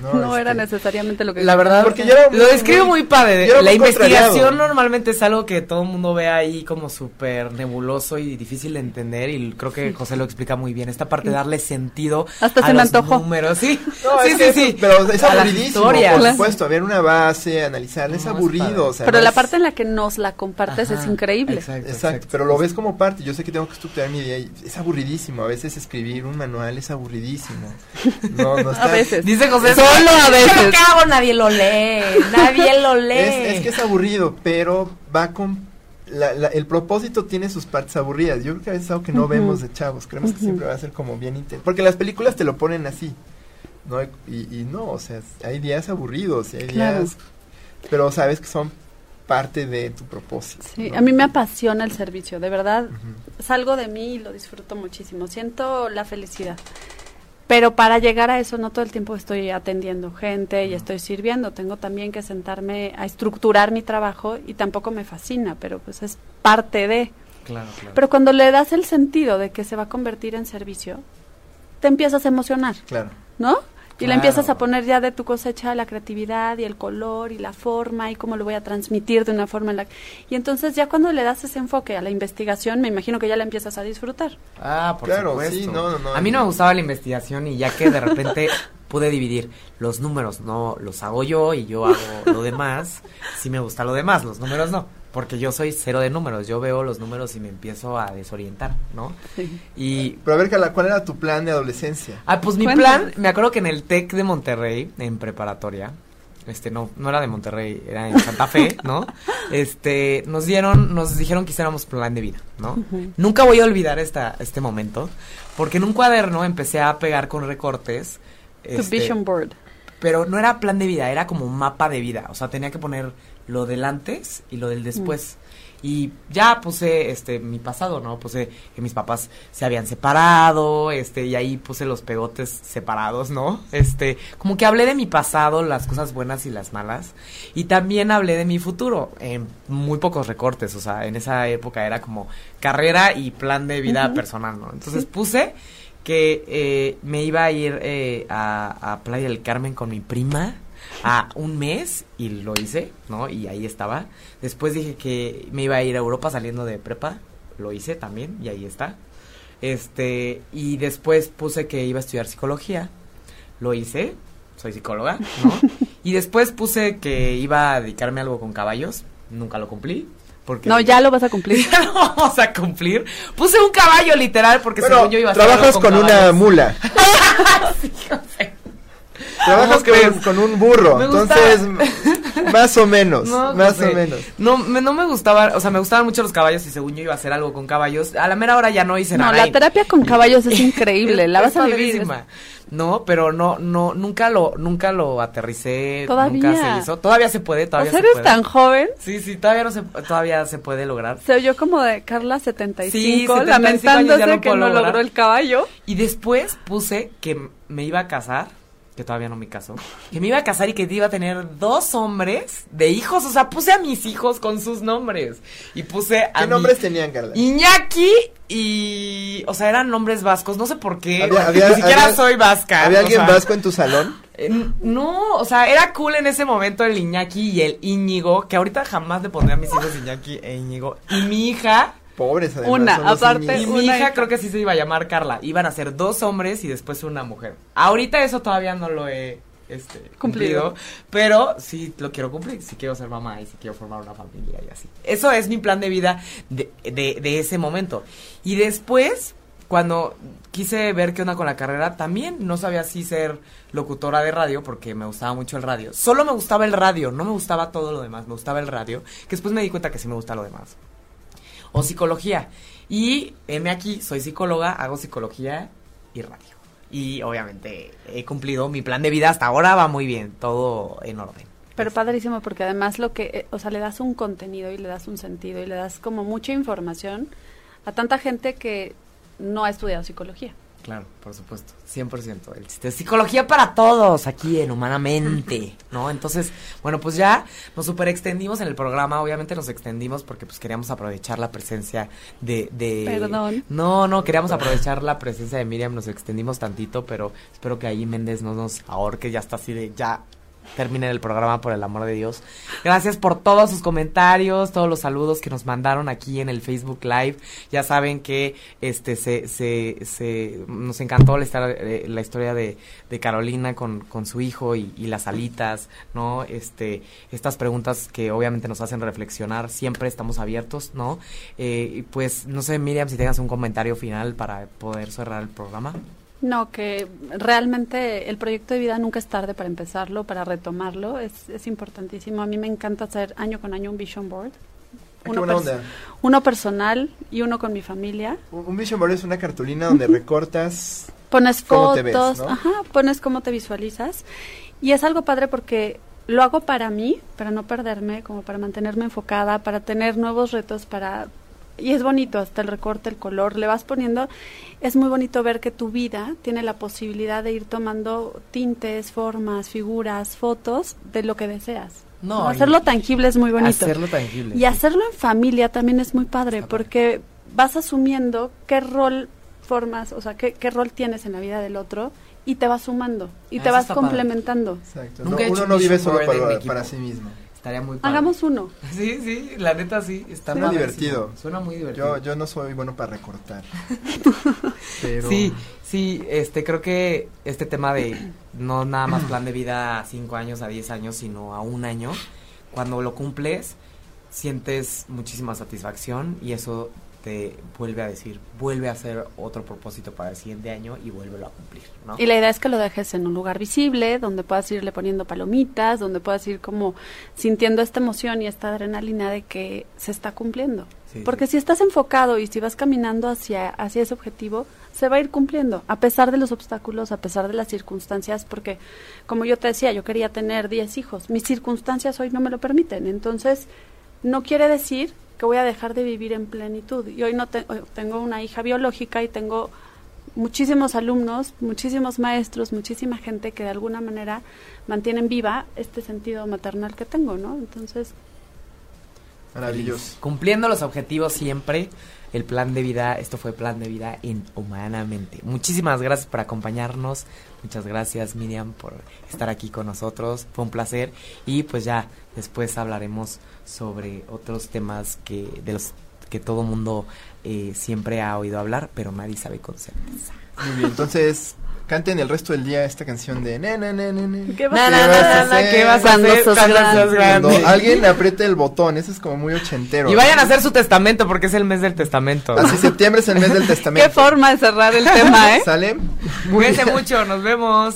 No, era este, necesariamente lo que... La verdad, porque yo lo describo muy, padre. La investigación normalmente es algo que todo el mundo ve ahí como súper nebuloso y difícil de entender y creo que José lo explica muy bien. Esta parte de darle sentido Hasta a se los números. Sí, sí, sí, sí, Pero es aburridísimo, por supuesto. Ver una base, analizarla, es aburrido. pero la parte en la que nos la compartes es increíble. Exacto, exacto, Pero lo ves como parte. Yo sé que tengo que estudiar mi día y es aburridísimo. A veces escribir un manual es aburridísimo. No, no está... A veces. Dice José, solo a veces. ¿Qué hago? Nadie lo lee. Nadie lo lee. Es, que es aburrido, pero va con el propósito tiene sus partes aburridas. Yo creo que a veces es algo que no vemos de chavos. Creemos que siempre va a ser como bien intenso. Porque las películas te lo ponen así. ¿no? Y, y no, o sea, hay días aburridos y hay días... Pero sabes que son parte de tu propósito. Sí, a mí me apasiona el servicio, de verdad. Salgo de mí y lo disfruto muchísimo. Siento la felicidad. Pero para llegar a eso no todo el tiempo estoy atendiendo gente y estoy sirviendo. Tengo también que sentarme a estructurar mi trabajo y tampoco me fascina, pero pues es parte de. Claro, claro. Pero cuando le das el sentido de que se va a convertir en servicio, te empiezas a emocionar. Claro. ¿No? Y le empiezas a poner ya de tu cosecha la creatividad y el color y la forma y cómo lo voy a transmitir de una forma en la Y entonces ya cuando le das ese enfoque a la investigación, me imagino que ya la empiezas a disfrutar. Ah, por claro, supuesto. no, no, a mí no me gustaba la investigación y ya que de repente pude dividir los números, no los hago yo y yo hago lo demás, sí me gusta lo demás, los números no porque yo soy cero de números, yo veo los números y me empiezo a desorientar, ¿no? Y Pero a ver, ¿cuál era tu plan de adolescencia? Ah, pues mi plan, me acuerdo que en el TEC de Monterrey, en preparatoria, este no no era de Monterrey, era en Santa Fe, ¿no? Este, nos dieron nos dijeron que hiciéramos plan de vida, ¿no? Nunca voy a olvidar esta este momento, porque en un cuaderno empecé a pegar con recortes tu este, vision board. Pero no era plan de vida, era como un mapa de vida, o sea, tenía que poner lo del antes y lo del después. Y ya puse este mi pasado, ¿no? Puse que mis papás se habían separado, este, y ahí puse los pegotes separados, ¿no? Este, como que hablé de mi pasado, las cosas buenas y las malas. Y también hablé de mi futuro, en muy pocos recortes, o sea, en esa época era como carrera y plan de vida personal, ¿no? Entonces puse que eh, me iba a ir eh, a, a Playa del Carmen con mi prima a un mes y lo hice, ¿no? Y ahí estaba. Después dije que me iba a ir a Europa saliendo de prepa, lo hice también y ahí está. Este, y después puse que iba a estudiar psicología, lo hice, soy psicóloga, ¿no? y después puse que iba a dedicarme a algo con caballos, nunca lo cumplí. Porque no, ya lo vas a cumplir. ya lo vamos a cumplir. Puse un caballo literal porque según yo iba a Trabajas con, una mula. Trabajas ¿Cómo crees? con, con un burro, Me gusta- entonces más o menos, No, más José, o menos. No, me, no me gustaba, o sea, me gustaban mucho los caballos y según yo iba a hacer algo con caballos. A la mera hora ya no hice No, nada. la y- terapia con caballos es increíble, la vas a vivir. padrísima. No, pero no, no, nunca lo, nunca lo aterricé. Todavía. Nunca se hizo. Todavía se puede, O todavía sea, se eres puede. tan joven. Sí, sí, todavía no se, todavía se puede lograr. Se oyó como de Carla 75, Sí, 75 años ya lamentándose que no logró el caballo. Y después puse que me iba a casar, que todavía no me casó, que me iba a casar y que iba a tener dos hombres de hijos, o sea, puse a mis hijos con sus nombres. Y puse a ¿Qué nombres tenían, Carla? Iñaki y... O sea, eran nombres vascos, no sé por qué. Había- porque había- ni siquiera había- soy vasca. ¿Había alguien sea, vasco en tu salón? eh, No, o sea, era cool en ese momento el Iñaki y el Íñigo, que ahorita jamás le pondré a mis hijos Iñaki e Íñigo. Y mi hija, Pobres, además. Una, son aparte, y mi una hija hija. creo que sí se iba a llamar Carla. Iban a ser dos hombres y después una mujer. Ahorita eso todavía no lo he este, cumplido. Cumplido. Pero sí lo quiero cumplir. Sí quiero ser mamá y sí quiero formar una familia y así. Eso es mi plan de vida de, de, de ese momento. Y después, cuando quise ver qué onda con la carrera, también no sabía si ser locutora de radio porque me gustaba mucho el radio. Solo me gustaba el radio, no me gustaba todo lo demás, me gustaba el radio. Que después me di cuenta que sí me gusta lo demás o psicología. Y heme aquí, soy psicóloga, hago psicología y radio. Y obviamente he cumplido mi plan de vida hasta ahora, va muy bien, todo en orden. Pero padrísimo porque además lo que, eh, o sea, le das un contenido y le das un sentido y le das como mucha información a tanta gente que no ha estudiado psicología. Claro, por supuesto, 100%. El chiste es psicología para todos aquí en Humanamente, ¿no? Entonces, bueno, pues ya nos super extendimos en el programa, obviamente nos extendimos porque pues queríamos aprovechar la presencia de... de... Perdón. No, no, queríamos aprovechar la presencia de Miriam, nos extendimos tantito, pero espero que ahí Méndez no nos ahorque, ya está así de ya termine el programa por el amor de Dios. Gracias por todos sus comentarios, todos los saludos que nos mandaron aquí en el Facebook Live. Ya saben que este se, se, se nos encantó la, eh, la historia de, Carolina con, con su hijo y, y las alitas, ¿no? Este, estas preguntas que obviamente nos hacen reflexionar, siempre estamos abiertos, ¿no? Eh, pues no sé, Miriam, si tengas un comentario final para poder cerrar el programa. No, que realmente el proyecto de vida nunca es tarde para empezarlo, para retomarlo, es, es importantísimo. A mí me encanta hacer año con año un vision board. Ah, pers- onda. uno personal y uno con mi familia. Un un vision board es una cartulina donde recortas Pones Cómo te ves, fotos, ¿no? ajá, pones cómo te visualizas. Y es algo padre porque lo hago para mí, para no perderme, como para mantenerme enfocada, para tener nuevos retos, para... Y es bonito, hasta el recorte, el color, le vas poniendo... Es muy bonito ver que tu vida tiene la posibilidad de ir tomando tintes, formas, figuras, fotos de lo que deseas. No, Hacerlo tangible es muy bonito. Hacerlo tangible. Y hacerlo en familia también es muy padre, Está padre. porque vas asumiendo qué rol formas, o sea, qué, qué rol tienes en la vida del otro y te vas sumando y Ah, te vas complementando. Exacto. Nunca No, he hecho uno un no vive solo para, para sí mismo. Estaría muy padre. Hagamos uno. Sí, sí, la neta sí, está Suena padrísimo. divertido. Suena muy divertido. Yo, yo no soy bueno para recortar. pero Sí, sí, este, creo que este tema de no nada más plan de vida a 5 años, a 10 años, sino a un año, cuando lo cumples, sientes muchísima satisfacción y eso te vuelve a decir, vuelve a hacer otro propósito para el siguiente año y vuélvelo a cumplir, ¿no? Y la idea es que lo dejes en un lugar visible, donde puedas irle poniendo palomitas, donde puedas ir como sintiendo esta emoción y esta adrenalina de que se está cumpliendo. Sí, Porque sí. si estás enfocado y si vas caminando hacia, hacia ese objetivo, se va a ir cumpliendo, a pesar de los obstáculos, a pesar de las circunstancias, porque como yo te decía, yo quería tener 10 hijos, mis circunstancias hoy no me lo permiten, entonces no quiere decir que voy a dejar de vivir en plenitud. Y hoy no te- hoy tengo una hija biológica y tengo muchísimos alumnos, muchísimos maestros, muchísima gente que de alguna manera mantienen viva este sentido maternal que tengo, ¿no? Entonces, maravilloso. Cumpliendo los objetivos siempre, el plan de vida, esto fue plan de vida en Humanamente. Muchísimas gracias por acompañarnos, muchas gracias Miriam por estar aquí con nosotros, fue un placer y pues ya después hablaremos sobre otros temas que de los que todo mundo eh, siempre ha oído hablar, pero nadie sabe con certeza. Muy bien, entonces canten el resto del día esta canción de ne, ne, ne, ne, ne. ¿Qué vas Na, a na, vas na, a na, na, hacer? ¿qué vas a Cuando hacer cuando grande? seas grande? Cuando alguien apriete el botón, eso es como muy ochentero. Y vayan a hacer su testamento porque es el mes del testamento. Así septiembre es el mes del testamento. Qué forma de cerrar el tema, ¿eh? ¿Sale? Cuídense mucho, nos vemos.